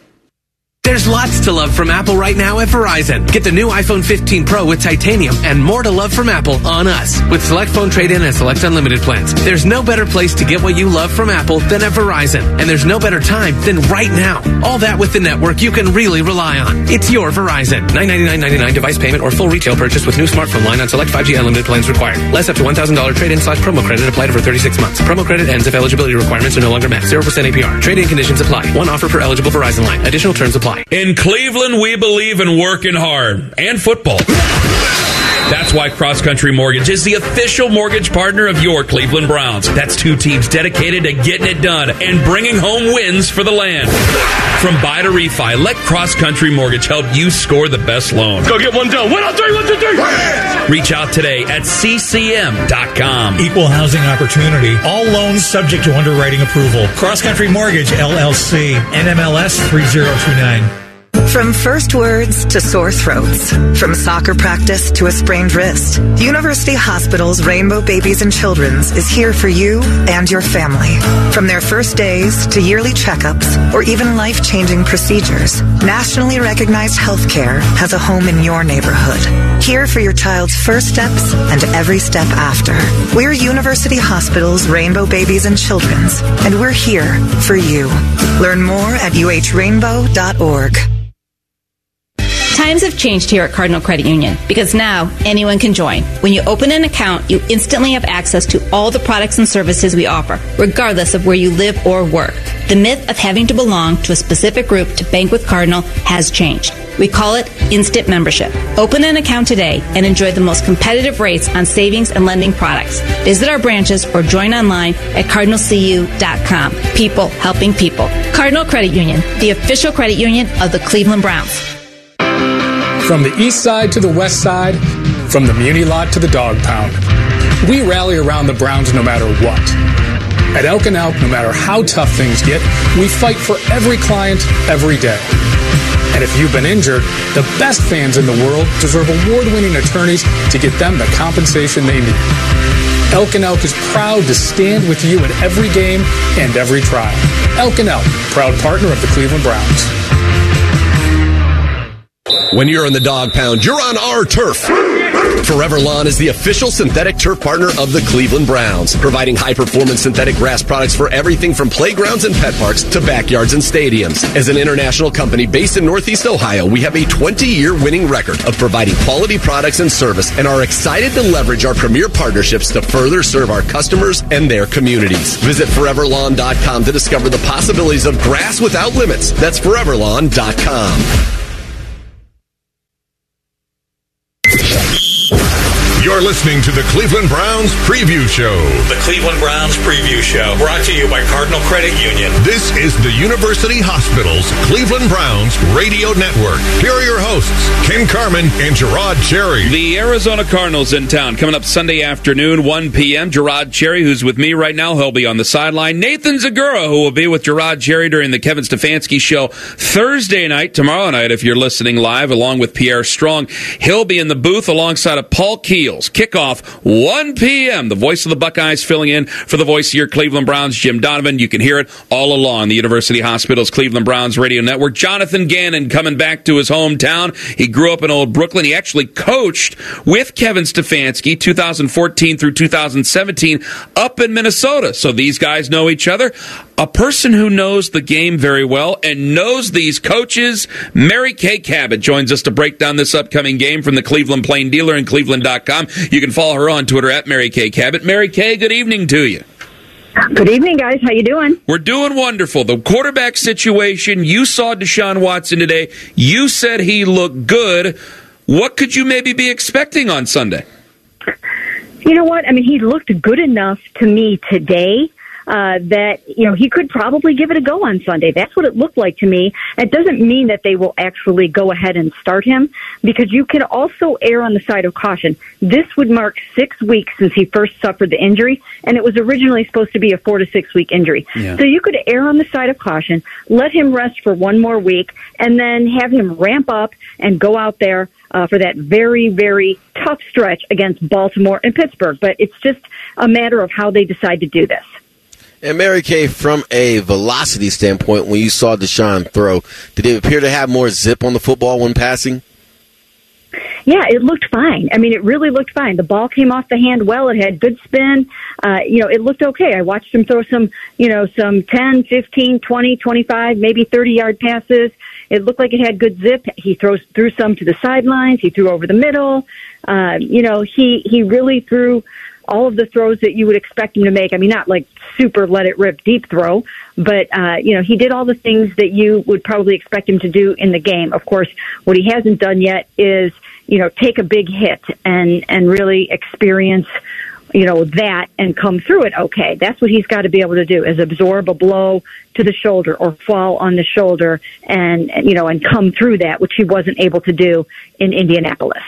There's lots to love from Apple right now at Verizon. Get the new iPhone 15 Pro with titanium and more to love from Apple on us with select phone trade-in and select unlimited plans. There's no better place to get what you love from Apple than at Verizon, and there's no better time than right now. All that with the network you can really rely on. It's your Verizon. $999.99 device payment or full retail purchase with new smartphone line on select 5G unlimited plans required. Less up to $1,000 trade-in slash promo credit applied over 36 months. Promo credit ends if eligibility requirements are no longer met. 0% APR. Trade-in conditions apply. One offer per eligible Verizon line. Additional terms apply. In Cleveland, we believe in working hard and football. That's why Cross Country Mortgage is the official mortgage partner of your Cleveland Browns. That's two teams dedicated to getting it done and bringing home wins for the land. From buy to refi, let Cross Country Mortgage help you score the best loan. Go get one done. One, two, three, one, two, three. Reach out today at ccm.com. Equal housing opportunity. All loans subject to underwriting approval. Cross Country Mortgage, LLC. NMLS 3029. From first words to sore throats, from soccer practice to a sprained wrist, University Hospital's Rainbow Babies and Children's is here for you and your family. From their first days to yearly checkups or even life changing procedures, nationally recognized healthcare has a home in your neighborhood. Here for your child's first steps and every step after. We're University Hospital's Rainbow Babies and Children's, and we're here for you. Learn more at uhrainbow.org. Times have changed here at Cardinal Credit Union because now anyone can join. When you open an account, you instantly have access to all the products and services we offer, regardless of where you live or work. The myth of having to belong to a specific group to bank with Cardinal has changed. We call it instant membership. Open an account today and enjoy the most competitive rates on savings and lending products. Visit our branches or join online at cardinalcu.com. People helping people. Cardinal Credit Union, the official credit union of the Cleveland Browns. From the east side to the west side, from the Muni lot to the dog pound, we rally around the Browns no matter what. At Elk and Elk, no matter how tough things get, we fight for every client every day. And if you've been injured, the best fans in the world deserve award winning attorneys to get them the compensation they need. Elk and Elk is proud to stand with you at every game and every trial. Elk and Elk, proud partner of the Cleveland Browns. When you're in the dog pound, you're on our turf. Forever Lawn is the official synthetic turf partner of the Cleveland Browns, providing high performance synthetic grass products for everything from playgrounds and pet parks to backyards and stadiums. As an international company based in Northeast Ohio, we have a 20 year winning record of providing quality products and service and are excited to leverage our premier partnerships to further serve our customers and their communities. Visit foreverlawn.com to discover the possibilities of grass without limits. That's foreverlawn.com. You're You're listening to the Cleveland Browns Preview Show. The Cleveland Browns Preview Show, brought to you by Cardinal Credit Union. This is the University Hospitals Cleveland Browns Radio Network. Here are your hosts, Ken Carman and Je'Rod Cherry. The Arizona Cardinals in town coming up Sunday afternoon, 1 p.m. Je'Rod Cherry, who's with me right now, he'll be on the sideline. Nathan Zegura, who will be with Je'Rod Cherry during the Kevin Stefanski show Thursday night, tomorrow night, if you're listening live, along with Pierre Strong. He'll be in the booth alongside of Paul Kickoff 1 p.m. The voice of the Buckeyes filling in for the voice of your Cleveland Browns, Jim Donovan. You can hear it all along the University Hospitals Cleveland Browns radio network. Jonathan Gannon coming back to his hometown. He grew up in Old Brooklyn. He actually coached with Kevin Stefanski 2014 through 2017 up in Minnesota. So these guys know each other. A person who knows the game very well and knows these coaches, Mary Kay Cabot joins us to break down this upcoming game from the Cleveland Plain Dealer and Cleveland.com. You can follow her on Twitter at Mary Kay Cabot. Mary Kay, good evening to you. Good evening, guys. How you doing? We're doing wonderful. The quarterback situation, you saw Deshaun Watson today. You said he looked good. What could you maybe be expecting on Sunday? You know what? I mean, he looked good enough to me today uh, that you know he could probably give it a go on Sunday. That's what it looked like to me. It doesn't mean that they will actually go ahead and start him because you can also err on the side of caution. This would mark six weeks since he first suffered the injury, and it was originally supposed to be a four to six week injury. Yeah. So you could err on the side of caution, let him rest for one more week, and then have him ramp up and go out there uh, for that very, very tough stretch against Baltimore and Pittsburgh. But it's just a matter of how they decide to do this. And Mary Kay, from a velocity standpoint, when you saw Deshaun throw, did it appear to have more zip on the football when passing? Yeah, it looked fine. I mean, it really looked fine. The ball came off the hand well. It had good spin. Uh, you know, it looked okay. I watched him throw some, you know, some 10, 15, 20, 25, maybe 30 yard passes. It looked like it had good zip. He throws threw some to the sidelines. He threw over the middle. Uh, you know, he he really threw all of the throws that you would expect him to make. I mean, not like super let it rip deep throw, but uh, you know, he did all the things that you would probably expect him to do in the game. Of course, what he hasn't done yet is you know take a big hit and and really experience you know that and come through it okay that's what he's got to be able to do is absorb a blow to the shoulder or fall on the shoulder and and, you know and come through that which he wasn't able to do in indianapolis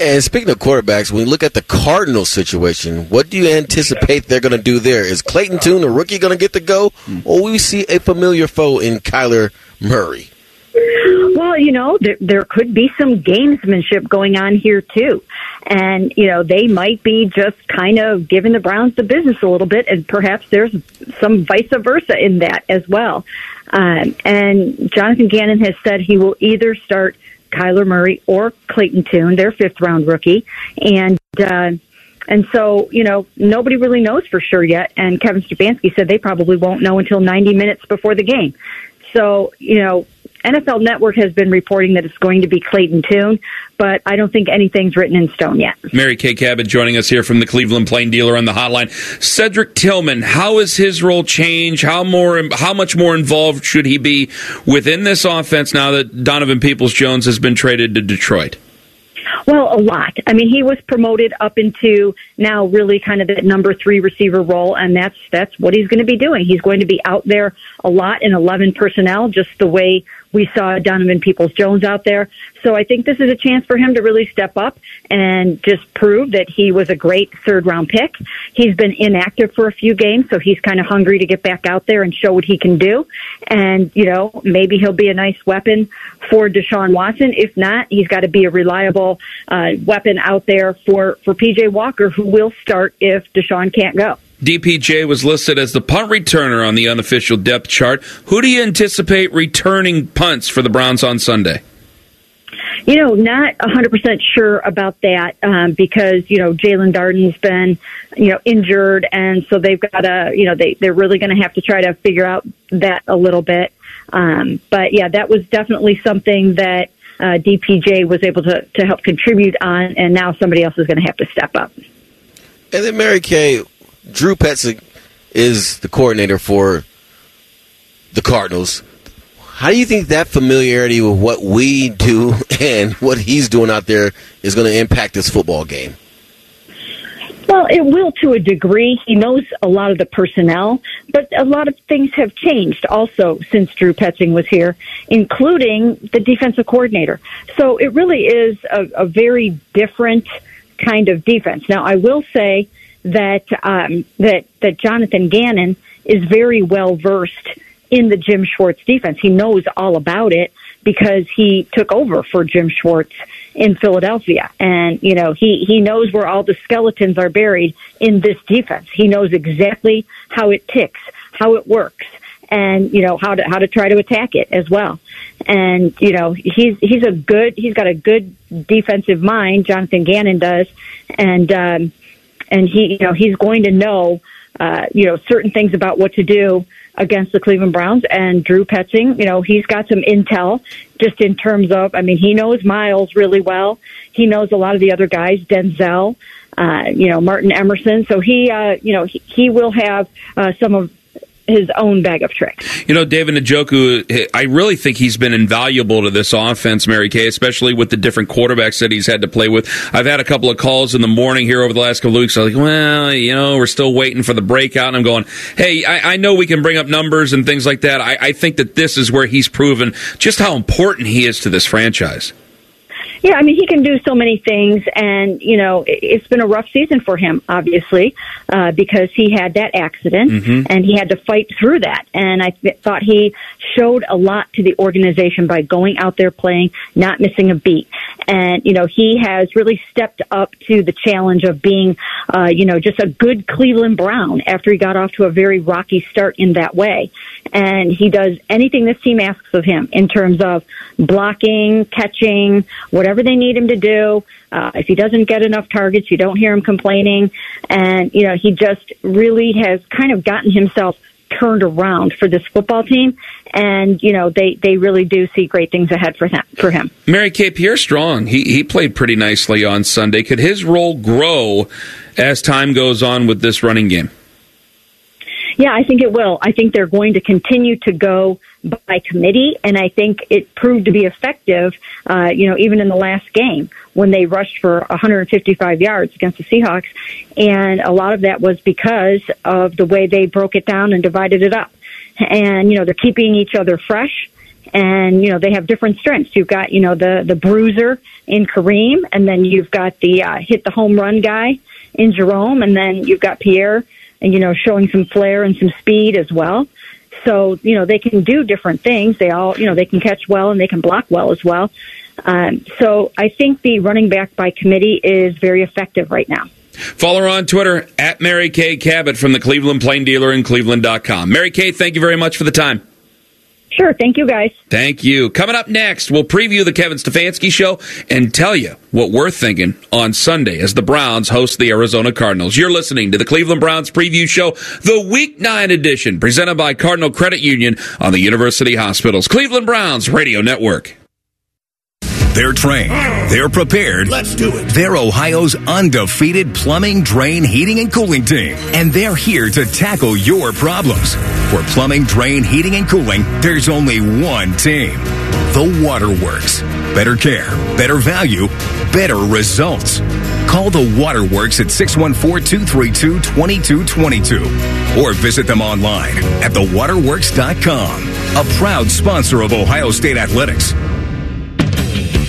And speaking of quarterbacks, when you look at the Cardinals situation, what do you anticipate they're going to do there? Is Clayton Tune, the rookie, going to get the go, or will we see a familiar foe in Kyler Murray? Well, you know, there, there could be some gamesmanship going on here too. And, you know, they might be just kind of giving the Browns the business a little bit and perhaps there's some vice versa in that as well. Um, and Jonathan Gannon has said he will either start Kyler Murray or Clayton Tune, their fifth round rookie. And, uh, and so, you know, nobody really knows for sure yet. And Kevin Stefanski said they probably won't know until 90 minutes before the game. So, you know, NFL Network has been reporting that it's going to be Clayton Tune, but I don't think anything's written in stone yet. Mary Kay Cabot joining us here from the Cleveland Plain Dealer on the hotline. Cedric Tillman, how has his role changed? How more, how much more involved should he be within this offense now that Donovan Peoples Jones has been traded to Detroit? Well, a lot. I mean, he was promoted up into now really kind of that number three receiver role, and that's that's what he's going to be doing. He's going to be out there a lot in eleven personnel, just the way we saw Donovan Peoples Jones out there. So I think this is a chance for him to really step up and just prove that he was a great third round pick. He's been inactive for a few games, so he's kind of hungry to get back out there and show what he can do. And, you know, maybe he'll be a nice weapon for Deshaun Watson. If not, he's got to be a reliable uh, weapon out there for, for PJ Walker, who will start if Deshaun can't go. DPJ was listed as the punt returner on the unofficial depth chart. Who do you anticipate returning punts for the Browns on Sunday? You know, not 100% sure about that um, because, you know, Jaelon Darden's been, you know, injured. And so they've got to, you know, they, they're really going to have to try to figure out that a little bit. Um, but yeah, that was definitely something that uh, DPJ was able to, to help contribute on. And now somebody else is going to have to step up. And then Mary Kay, Drew Petzing is the coordinator for the Cardinals. How do you think that familiarity with what we do and what he's doing out there is going to impact this football game? Well, it will to a degree. He knows a lot of the personnel, but a lot of things have changed also since Drew Petzing was here, including the defensive coordinator. So it really is a, a very different kind of defense. Now, I will say that um, that that Jonathan Gannon is very well versed in the Jim Schwartz defense. He knows all about it because he took over for Jim Schwartz in Philadelphia. And, you know, he, he knows where all the skeletons are buried in this defense. He knows exactly how it ticks, how it works, and, you know, how to, how to try to attack it as well. And, you know, he's, he's a good, he's got a good defensive mind, Jonathan Gannon does. And, um, and he, you know, he's going to know, uh, you know, certain things about what to do against the Cleveland Browns. And Drew Petzing, you know, he's got some intel just in terms of, I mean, he knows Myles really well. He knows a lot of the other guys, Denzel, uh, you know, Martin Emerson. So he, uh, you know, he, he will have uh, some of his own bag of tricks. You know, David Njoku, I really think he's been invaluable to this offense, Mary Kay, especially with the different quarterbacks that he's had to play with. I've had a couple of calls in the morning here over the last couple of weeks. I'm like, well, you know, we're still waiting for the breakout. And I'm going, hey, I, I know we can bring up numbers and things like that. I, I think that this is where he's proven just how important he is to this franchise. Yeah, I mean, he can do so many things, and you know, it- it's been a rough season for him, obviously, uh, because he had that accident Mhm. and he had to fight through that. And I th- thought he showed a lot to the organization by going out there playing, not missing a beat. And you know, he has really stepped up to the challenge of being, uh, you know, just a good Cleveland Brown after he got off to a very rocky start in that way. And he does anything this team asks of him in terms of blocking, catching, whatever they need him to do. Uh, if he doesn't get enough targets, you don't hear him complaining. And, you know, he just really has kind of gotten himself turned around for this football team. And, you know, they, they really do see great things ahead for him, for him. Mary Kay Pierre Strong, he, he played pretty nicely on Sunday. Could his role grow as time goes on with this running game? Yeah, I think it will. I think they're going to continue to go by committee, and I think it proved to be effective. Uh, you know, even in the last game when they rushed for 155 yards against the Seahawks, and a lot of that was because of the way they broke it down and divided it up. And you know, they're keeping each other fresh. And you know they have different strengths. You've got you know the the bruiser in Kareem, and then you've got the uh, hit the home run guy in Jerome, and then you've got Pierre and you know showing some flair and some speed as well. So you know they can do different things. They all you know they can catch well and they can block well as well. Um, so I think the running back by committee is very effective right now. Follow her on Twitter at Mary Kay Cabot from the Cleveland Plain Dealer in Cleveland.com. Mary Kay, thank you very much for the time. Sure, thank you guys. Thank you. Coming up next, we'll preview the Kevin Stefanski show and tell you what we're thinking on Sunday as the Browns host the Arizona Cardinals. You're listening to the Cleveland Browns preview show, the Week 9 edition, presented by Cardinal Credit Union on the University Hospitals Cleveland Browns Radio Network. They're trained. They're prepared. Let's do it. They're Ohio's undefeated plumbing, drain, heating, and cooling team. And they're here to tackle your problems. For plumbing, drain, heating, and cooling, there's only one team. The Waterworks. Better care, better value, better results. Call the Waterworks at 614-232-2222 or visit them online at thewaterworks.com. A proud sponsor of Ohio State Athletics.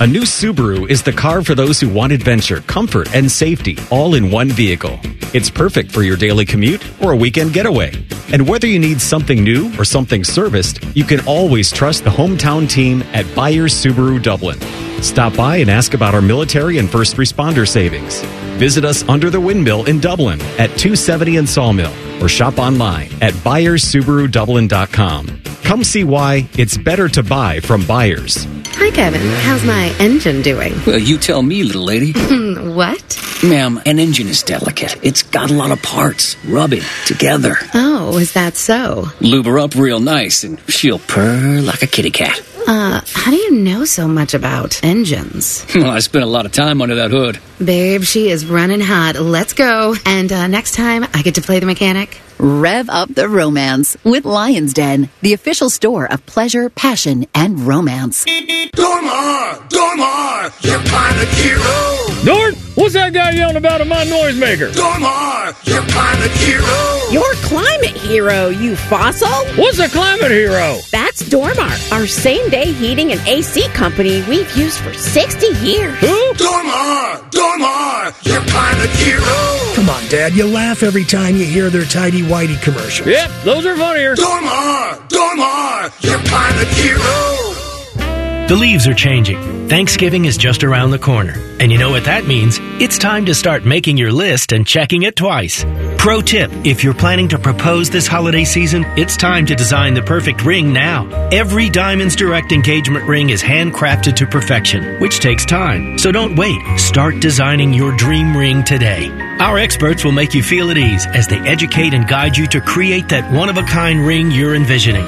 A new Subaru is the car for those who want adventure, comfort, and safety all in one vehicle. It's perfect for your daily commute or a weekend getaway. And whether you need something new or something serviced, you can always trust the hometown team at Byers Subaru Dublin. Stop by and ask about our military and first responder savings. Visit us under the windmill in Dublin at 270 and Sawmill or shop online at buyersubarudublin.com. Come see why it's better to buy from buyers. Hi, Kevin. How's my engine doing? Well, you tell me, little lady. what? Ma'am, an engine is delicate. It's got a lot of parts rubbing together. Oh, is that so? Lube her up real nice, and she'll purr like a kitty cat. Uh, how do you know so much about engines? Well, I spent a lot of time under that hood. Babe, she is running hot. Let's go. And uh, next time, I get to play the mechanic. Rev up the romance with Lion's Den, the official store of pleasure, passion, and romance. Dormar! Dormar! You're kind of hero! Dorn, what's that guy yelling about of my noisemaker. Dormar, your climate hero. Your climate hero, you fossil? What's a climate hero? That's Dormar, our same day heating and AC company we've used for 60 years. Who? Dormar, Dormar, your climate hero. Come on, Dad. You laugh every time you hear their tidy whitey commercials. Yep, those are funnier. Dormar, Dormar, your climate hero. The leaves are changing. Thanksgiving is just around the corner. And you know what that means? It's time to start making your list and checking it twice. Pro tip if you're planning to propose this holiday season, it's time to design the perfect ring now. Every Diamonds Direct engagement ring is handcrafted to perfection, which takes time. So don't wait. Start designing your dream ring today. Our experts will make you feel at ease as they educate and guide you to create that one of a kind ring you're envisioning.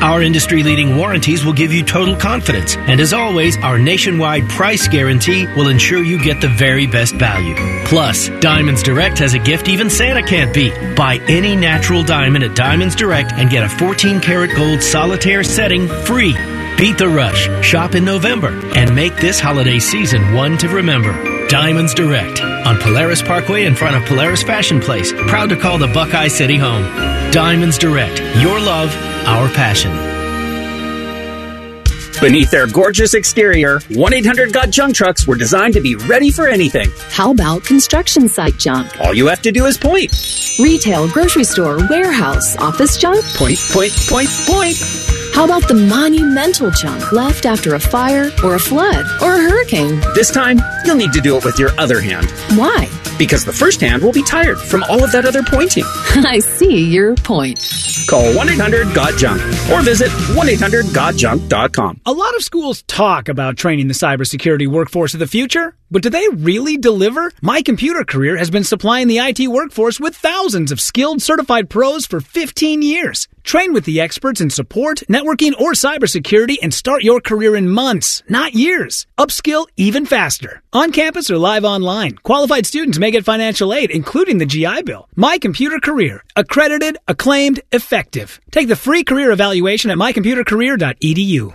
Our industry leading warranties will give you total confidence. And as always, our nationwide price guarantee will ensure you get the very best value. Plus, Diamonds Direct has a gift even Santa can't beat. Buy any natural diamond at Diamonds Direct and get a 14 karat gold solitaire setting free. Beat the rush, shop in November, and make this holiday season one to remember. Diamonds Direct on Polaris Parkway in front of Polaris Fashion Place. Proud to call the Buckeye City home. Diamonds Direct, your love, our passion. Beneath their gorgeous exterior, 1 800 Got Junk trucks were designed to be ready for anything. How about construction site junk? All you have to do is point. Retail, grocery store, warehouse, office junk? Point, point, point, point. How about the monumental junk left after a fire or a flood or a hurricane? This time, you'll need to do it with your other hand. Why? Because the first hand will be tired from all of that other pointing. I see your point. Call 1 800 Got Junk or visit 1 800 GotJunk.com. A lot of schools talk about training the cybersecurity workforce of the future, but do they really deliver? My Computer Career has been supplying the IT workforce with thousands of skilled certified pros for 15 years. Train with the experts in support, networking, or cybersecurity and start your career in months, not years. Upskill even faster. On campus or live online, qualified students may get financial aid, including the GI Bill. My Computer Career. Accredited, acclaimed, effective. Take the free career evaluation at mycomputercareer.edu.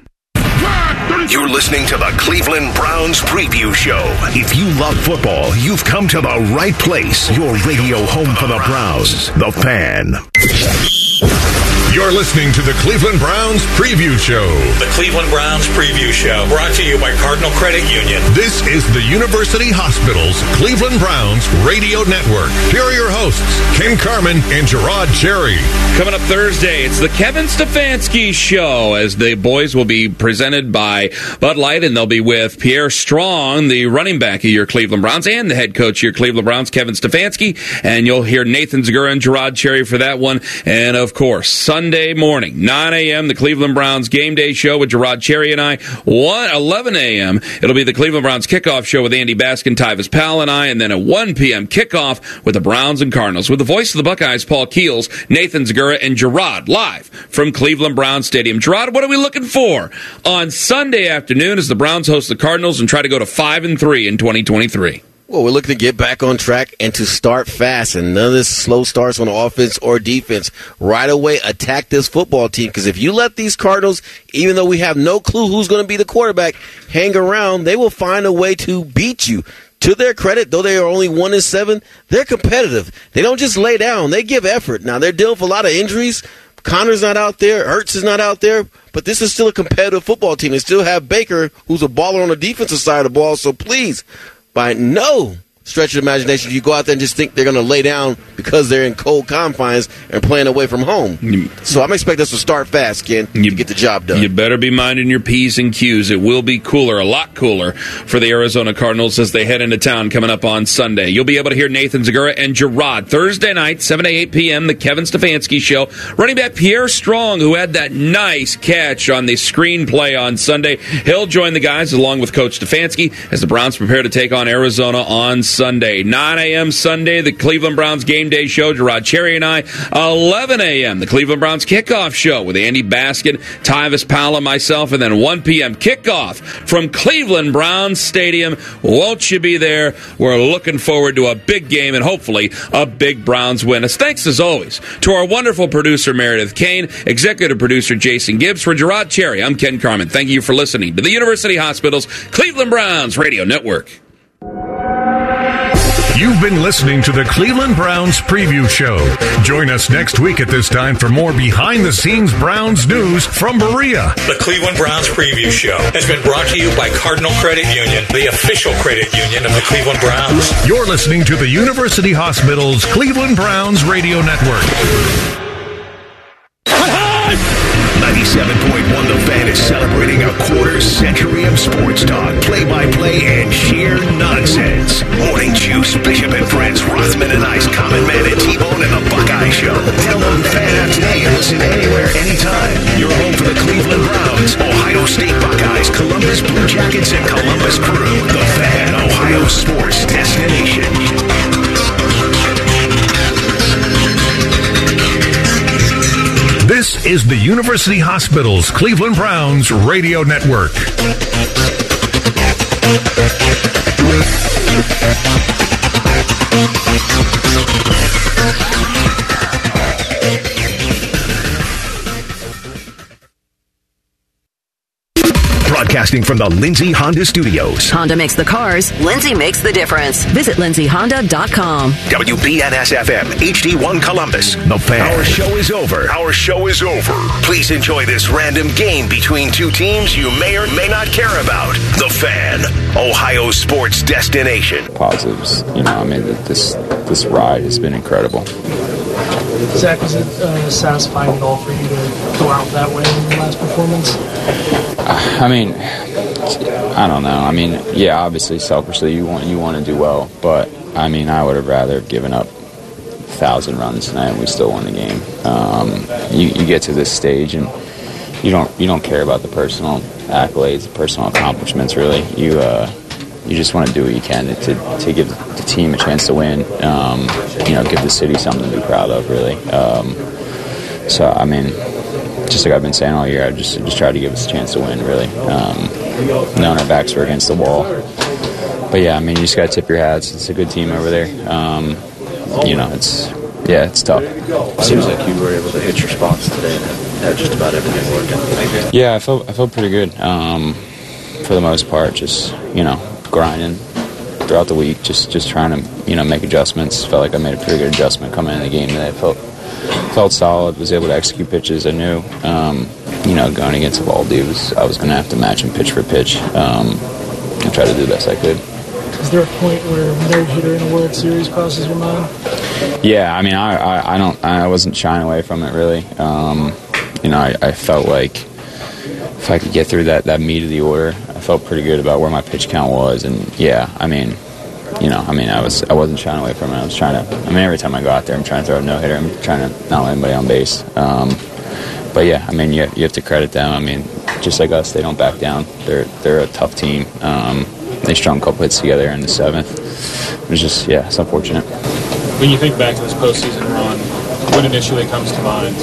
You're listening to the Cleveland Browns Preview Show. If you love football, you've come to the right place. Your radio home for the Browns, The Fan. You're listening to the Cleveland Browns Preview Show. The Cleveland Browns Preview Show, brought to you by Cardinal Credit Union. This is the University Hospitals Cleveland Browns Radio Network. Here are your hosts, Ken Carman and Je'Rod Cherry. Coming up Thursday, it's the Kevin Stefanski Show as the boys will be presented by Bud Light and they'll be with Pierre Strong, the running back of your Cleveland Browns and the head coach of your Cleveland Browns, Kevin Stefanski. And you'll hear Nathan Zegura and Je'Rod Cherry for that one. And of course, Sunday morning, 9 a.m., the Cleveland Browns game day show with Je'Rod Cherry and I. 1, 11 a.m., it'll be the Cleveland Browns kickoff show with Andy Baskin, Tyvis Powell, and I. And then at 1 p.m., kickoff with the Browns and Cardinals with the voice of the Buckeyes, Paul Keels, Nathan Zegura, and Je'Rod live from Cleveland Browns Stadium. Je'Rod, what are we looking for on Sunday afternoon as the Browns host the Cardinals and try to go to 5 and 3 in 2023? Well, we're looking to get back on track and to start fast, and none of this slow starts on offense or defense. Right away, attack this football team because if you let these Cardinals, even though we have no clue who's going to be the quarterback, hang around, they will find a way to beat you. To their credit, though they are only one and seven, they're competitive. They don't just lay down; they give effort. Now they're dealing with a lot of injuries. Conner's not out there. Ertz is not out there. But this is still a competitive football team. They still have Baker, who's a baller on the defensive side of the ball. So please, by no stretch of imagination, you go out there and just think they're going to lay down because they're in cold confines and playing away from home. So I'm expecting us to start fast, Ken, to get the job done. You better be minding your P's and Q's. It will be cooler, a lot cooler for the Arizona Cardinals as they head into town coming up on Sunday. You'll be able to hear Nathan Zegura and Je'Rod Thursday night, 7 to 8 p.m., the Kevin Stefanski Show. Running back Pierre Strong, who had that nice catch on the screenplay on Sunday, he'll join the guys along with Coach Stefanski as the Browns prepare to take on Arizona on Sunday. 9 a.m. Sunday, the Cleveland Browns Game Day Show, Je'Rod Cherry and I. 11 a.m., the Cleveland Browns Kickoff Show with Andy Baskin, Tyvis Powell, and myself. And then 1 p.m. kickoff from Cleveland Browns Stadium. Won't you be there? We're looking forward to a big game and hopefully a big Browns win. As thanks as always to our wonderful producer, Meredith Kane, executive producer, Jason Gibbs. For Je'Rod Cherry, I'm Ken Carman. Thank you for listening to the University Hospitals Cleveland Browns Radio Network. You've been listening to the Cleveland Browns Preview Show. Join us next week at this time for more behind the scenes Browns news from Berea. The Cleveland Browns Preview Show has been brought to you by Cardinal Credit Union, the official credit union of the Cleveland Browns. You're listening to the University Hospital's Cleveland Browns Radio Network. 97.1 The Fan is celebrating a quarter century of sports talk, play by play, and sheer nonsense. Morning Juice, Bishop and Friends, Rothman and Ice, Common Man and T Bone, and The Buckeye Show. Download the Fan is the University Hospital's Cleveland Browns Radio Network. Broadcasting from the Lindsay Honda Studios. Honda makes the cars, Lindsay makes the difference. Visit lindsayhonda.com. WBNS FM, HD1 Columbus. The Fan. Our show is over. Our show is over. Please enjoy this random game between two teams you may or may not care about. The Fan, Ohio sports destination. positives. You know, I mean, th- this this ride has been incredible. Zach, was it uh, satisfying at all for you to go out that way in your last performance? I mean, I don't know. I mean, yeah, obviously, selfishly, you want you want to do well, but I mean, I would have rather given up thousand runs tonight, and we still won the game. Um, you, you get to this stage, and you don't you don't care about the personal accolades, the personal accomplishments. Really, you uh, you just want to do what you can to, to give the team a chance to win. Um, you know, give the city something to be proud of. Really. Um, so I mean, just like I've been saying all year, I just just try to give us a chance to win. Really, um, knowing our backs were against the wall. But yeah, I mean, you just got to tip your hats. It's a good team over there. Um, you know, it's yeah, it's tough. Seems like you were able to hit your spots today and had just about everything working. Yeah, I felt I felt pretty good um, for the most part. Just you know, grinding throughout the week, just just trying to you know make adjustments. Felt like I made a pretty good adjustment coming in the game today. Felt felt solid. Was able to execute pitches I knew. Um, you know, going against Eovaldi was I was going to have to match him pitch for pitch. Um, and try to do the best I could. Is there a point where no hitter in a World Series crosses your mind? Yeah, I mean, I, I, I don't, I wasn't shying away from it really. Um, you know, I, I felt like if I could get through that, that meat of the order, I felt pretty good about where my pitch count was, and yeah, I mean, you know, I mean, I was, I wasn't shying away from it. I was trying to, I mean, every time I go out there, I'm trying to throw a no hitter. I'm trying to not let anybody on base. Um, but yeah, I mean, you, you have to credit them. I mean, just like us, they don't back down. They're, they're a tough team. Um, they strung a couple hits together in the seventh. It was just, yeah, it's unfortunate. When you think back to this postseason run, what initially comes to mind?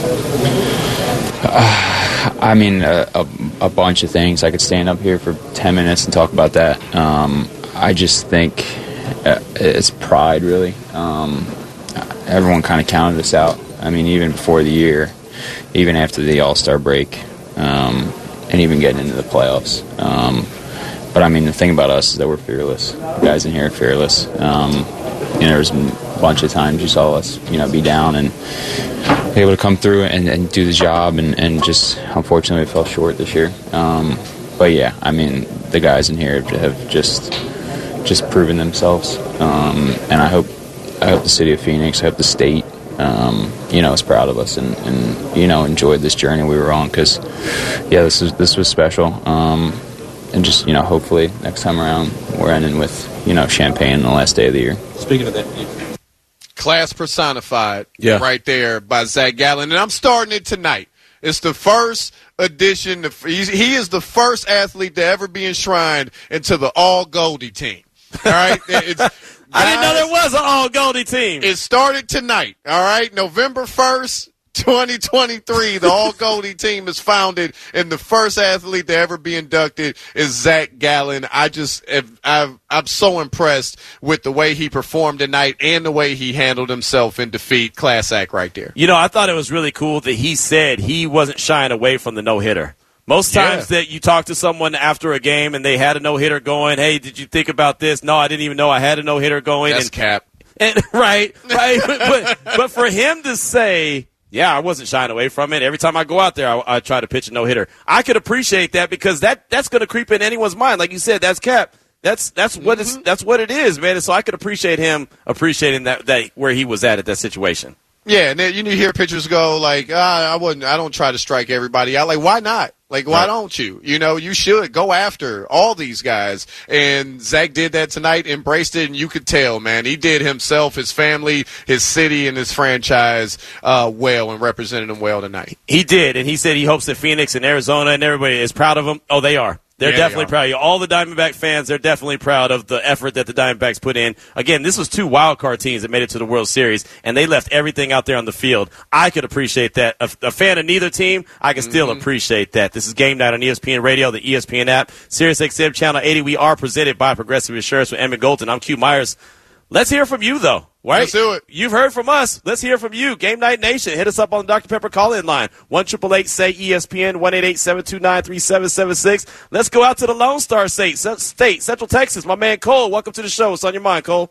I mean, a, a, a bunch of things. I could stand up here for 10 minutes and talk about that. Um, I just think uh, it's pride, really. Um, everyone kind of counted us out. I mean, even before the year, even after the All Star break, um, and even getting into the playoffs. Um, but I mean, the thing about us is that we're fearless. The guys in here are fearless. Um, you know, there's a bunch of times you saw us, you know, be down and able to come through and, and do the job, and, and just unfortunately we fell short this year. Um, but yeah, I mean, the guys in here have just just proven themselves, um, and I hope I hope the city of Phoenix, I hope the state, um, you know, is proud of us and, and you know enjoyed this journey we were on because yeah, this is this was special. Um, and just you know, hopefully next time around we're ending with you know champagne on the last day of the year. Speaking of that, Class personified Yeah. right there by Zach Gallen. And I'm starting it tonight. It's the first edition. the- He is the first athlete to ever be enshrined into the all Goldie team. All right? It's, I didn't know there was an all Goldie team. It started tonight. All right? November 1st. 2023, the All Goldie team is founded, and the first athlete to ever be inducted is Zach Gallen. I just, I've, I'm so impressed with the way he performed tonight and the way he handled himself in defeat. Class act right there. You know, I thought it was really cool that he said he wasn't shying away from the no hitter. Most Yeah. times that you talk to someone after a game and they had a no hitter going, hey, did you think about this? No, I didn't even know I had a no hitter going. That's and, cap. And, right, right. but, but, for him to say, yeah, I wasn't shying away from it. Every time I go out there, I, I try to pitch a no hitter. I could appreciate that because that that's going to creep in anyone's mind. Like you said, that's cap. That's that's what it's mm-hmm. that's what it is, man. And so I could appreciate him appreciating that that where he was at at that situation. Yeah, and then you hear pitchers go like, ah, "I wouldn't. I don't try to strike everybody out." Like, why not? Like, why don't you? You know, you should go after all these guys. And Zach did that tonight, embraced it, and you could tell, man, he did himself, his family, his city, and his franchise uh, well, and represented them well tonight. He did, and he said he hopes that Phoenix and Arizona and everybody is proud of him. Oh, they are. They're Yeah, definitely are. proud of you. All the Diamondback fans, they're definitely proud of the effort that the Diamondbacks put in. Again, this was two wild card teams that made it to the World Series, and they left everything out there on the field. I could appreciate that. A, a fan of neither team, I can still mm-hmm. appreciate that. This is Game Night on ESPN Radio, the ESPN app, Sirius XM Channel 80. We are presented by Progressive Insurance with Emmett Golden. I'm Q Myers. Let's hear from you, though. Right? Let's do it. You've heard from us. Let's hear from you. Game Night Nation. Hit us up on the Dr. Pepper call in line. 1 say ESPN, 1 729 3776. Let's go out to the Lone Star State, State, Central Texas. My man Cole, welcome to the show. What's on your mind, Cole?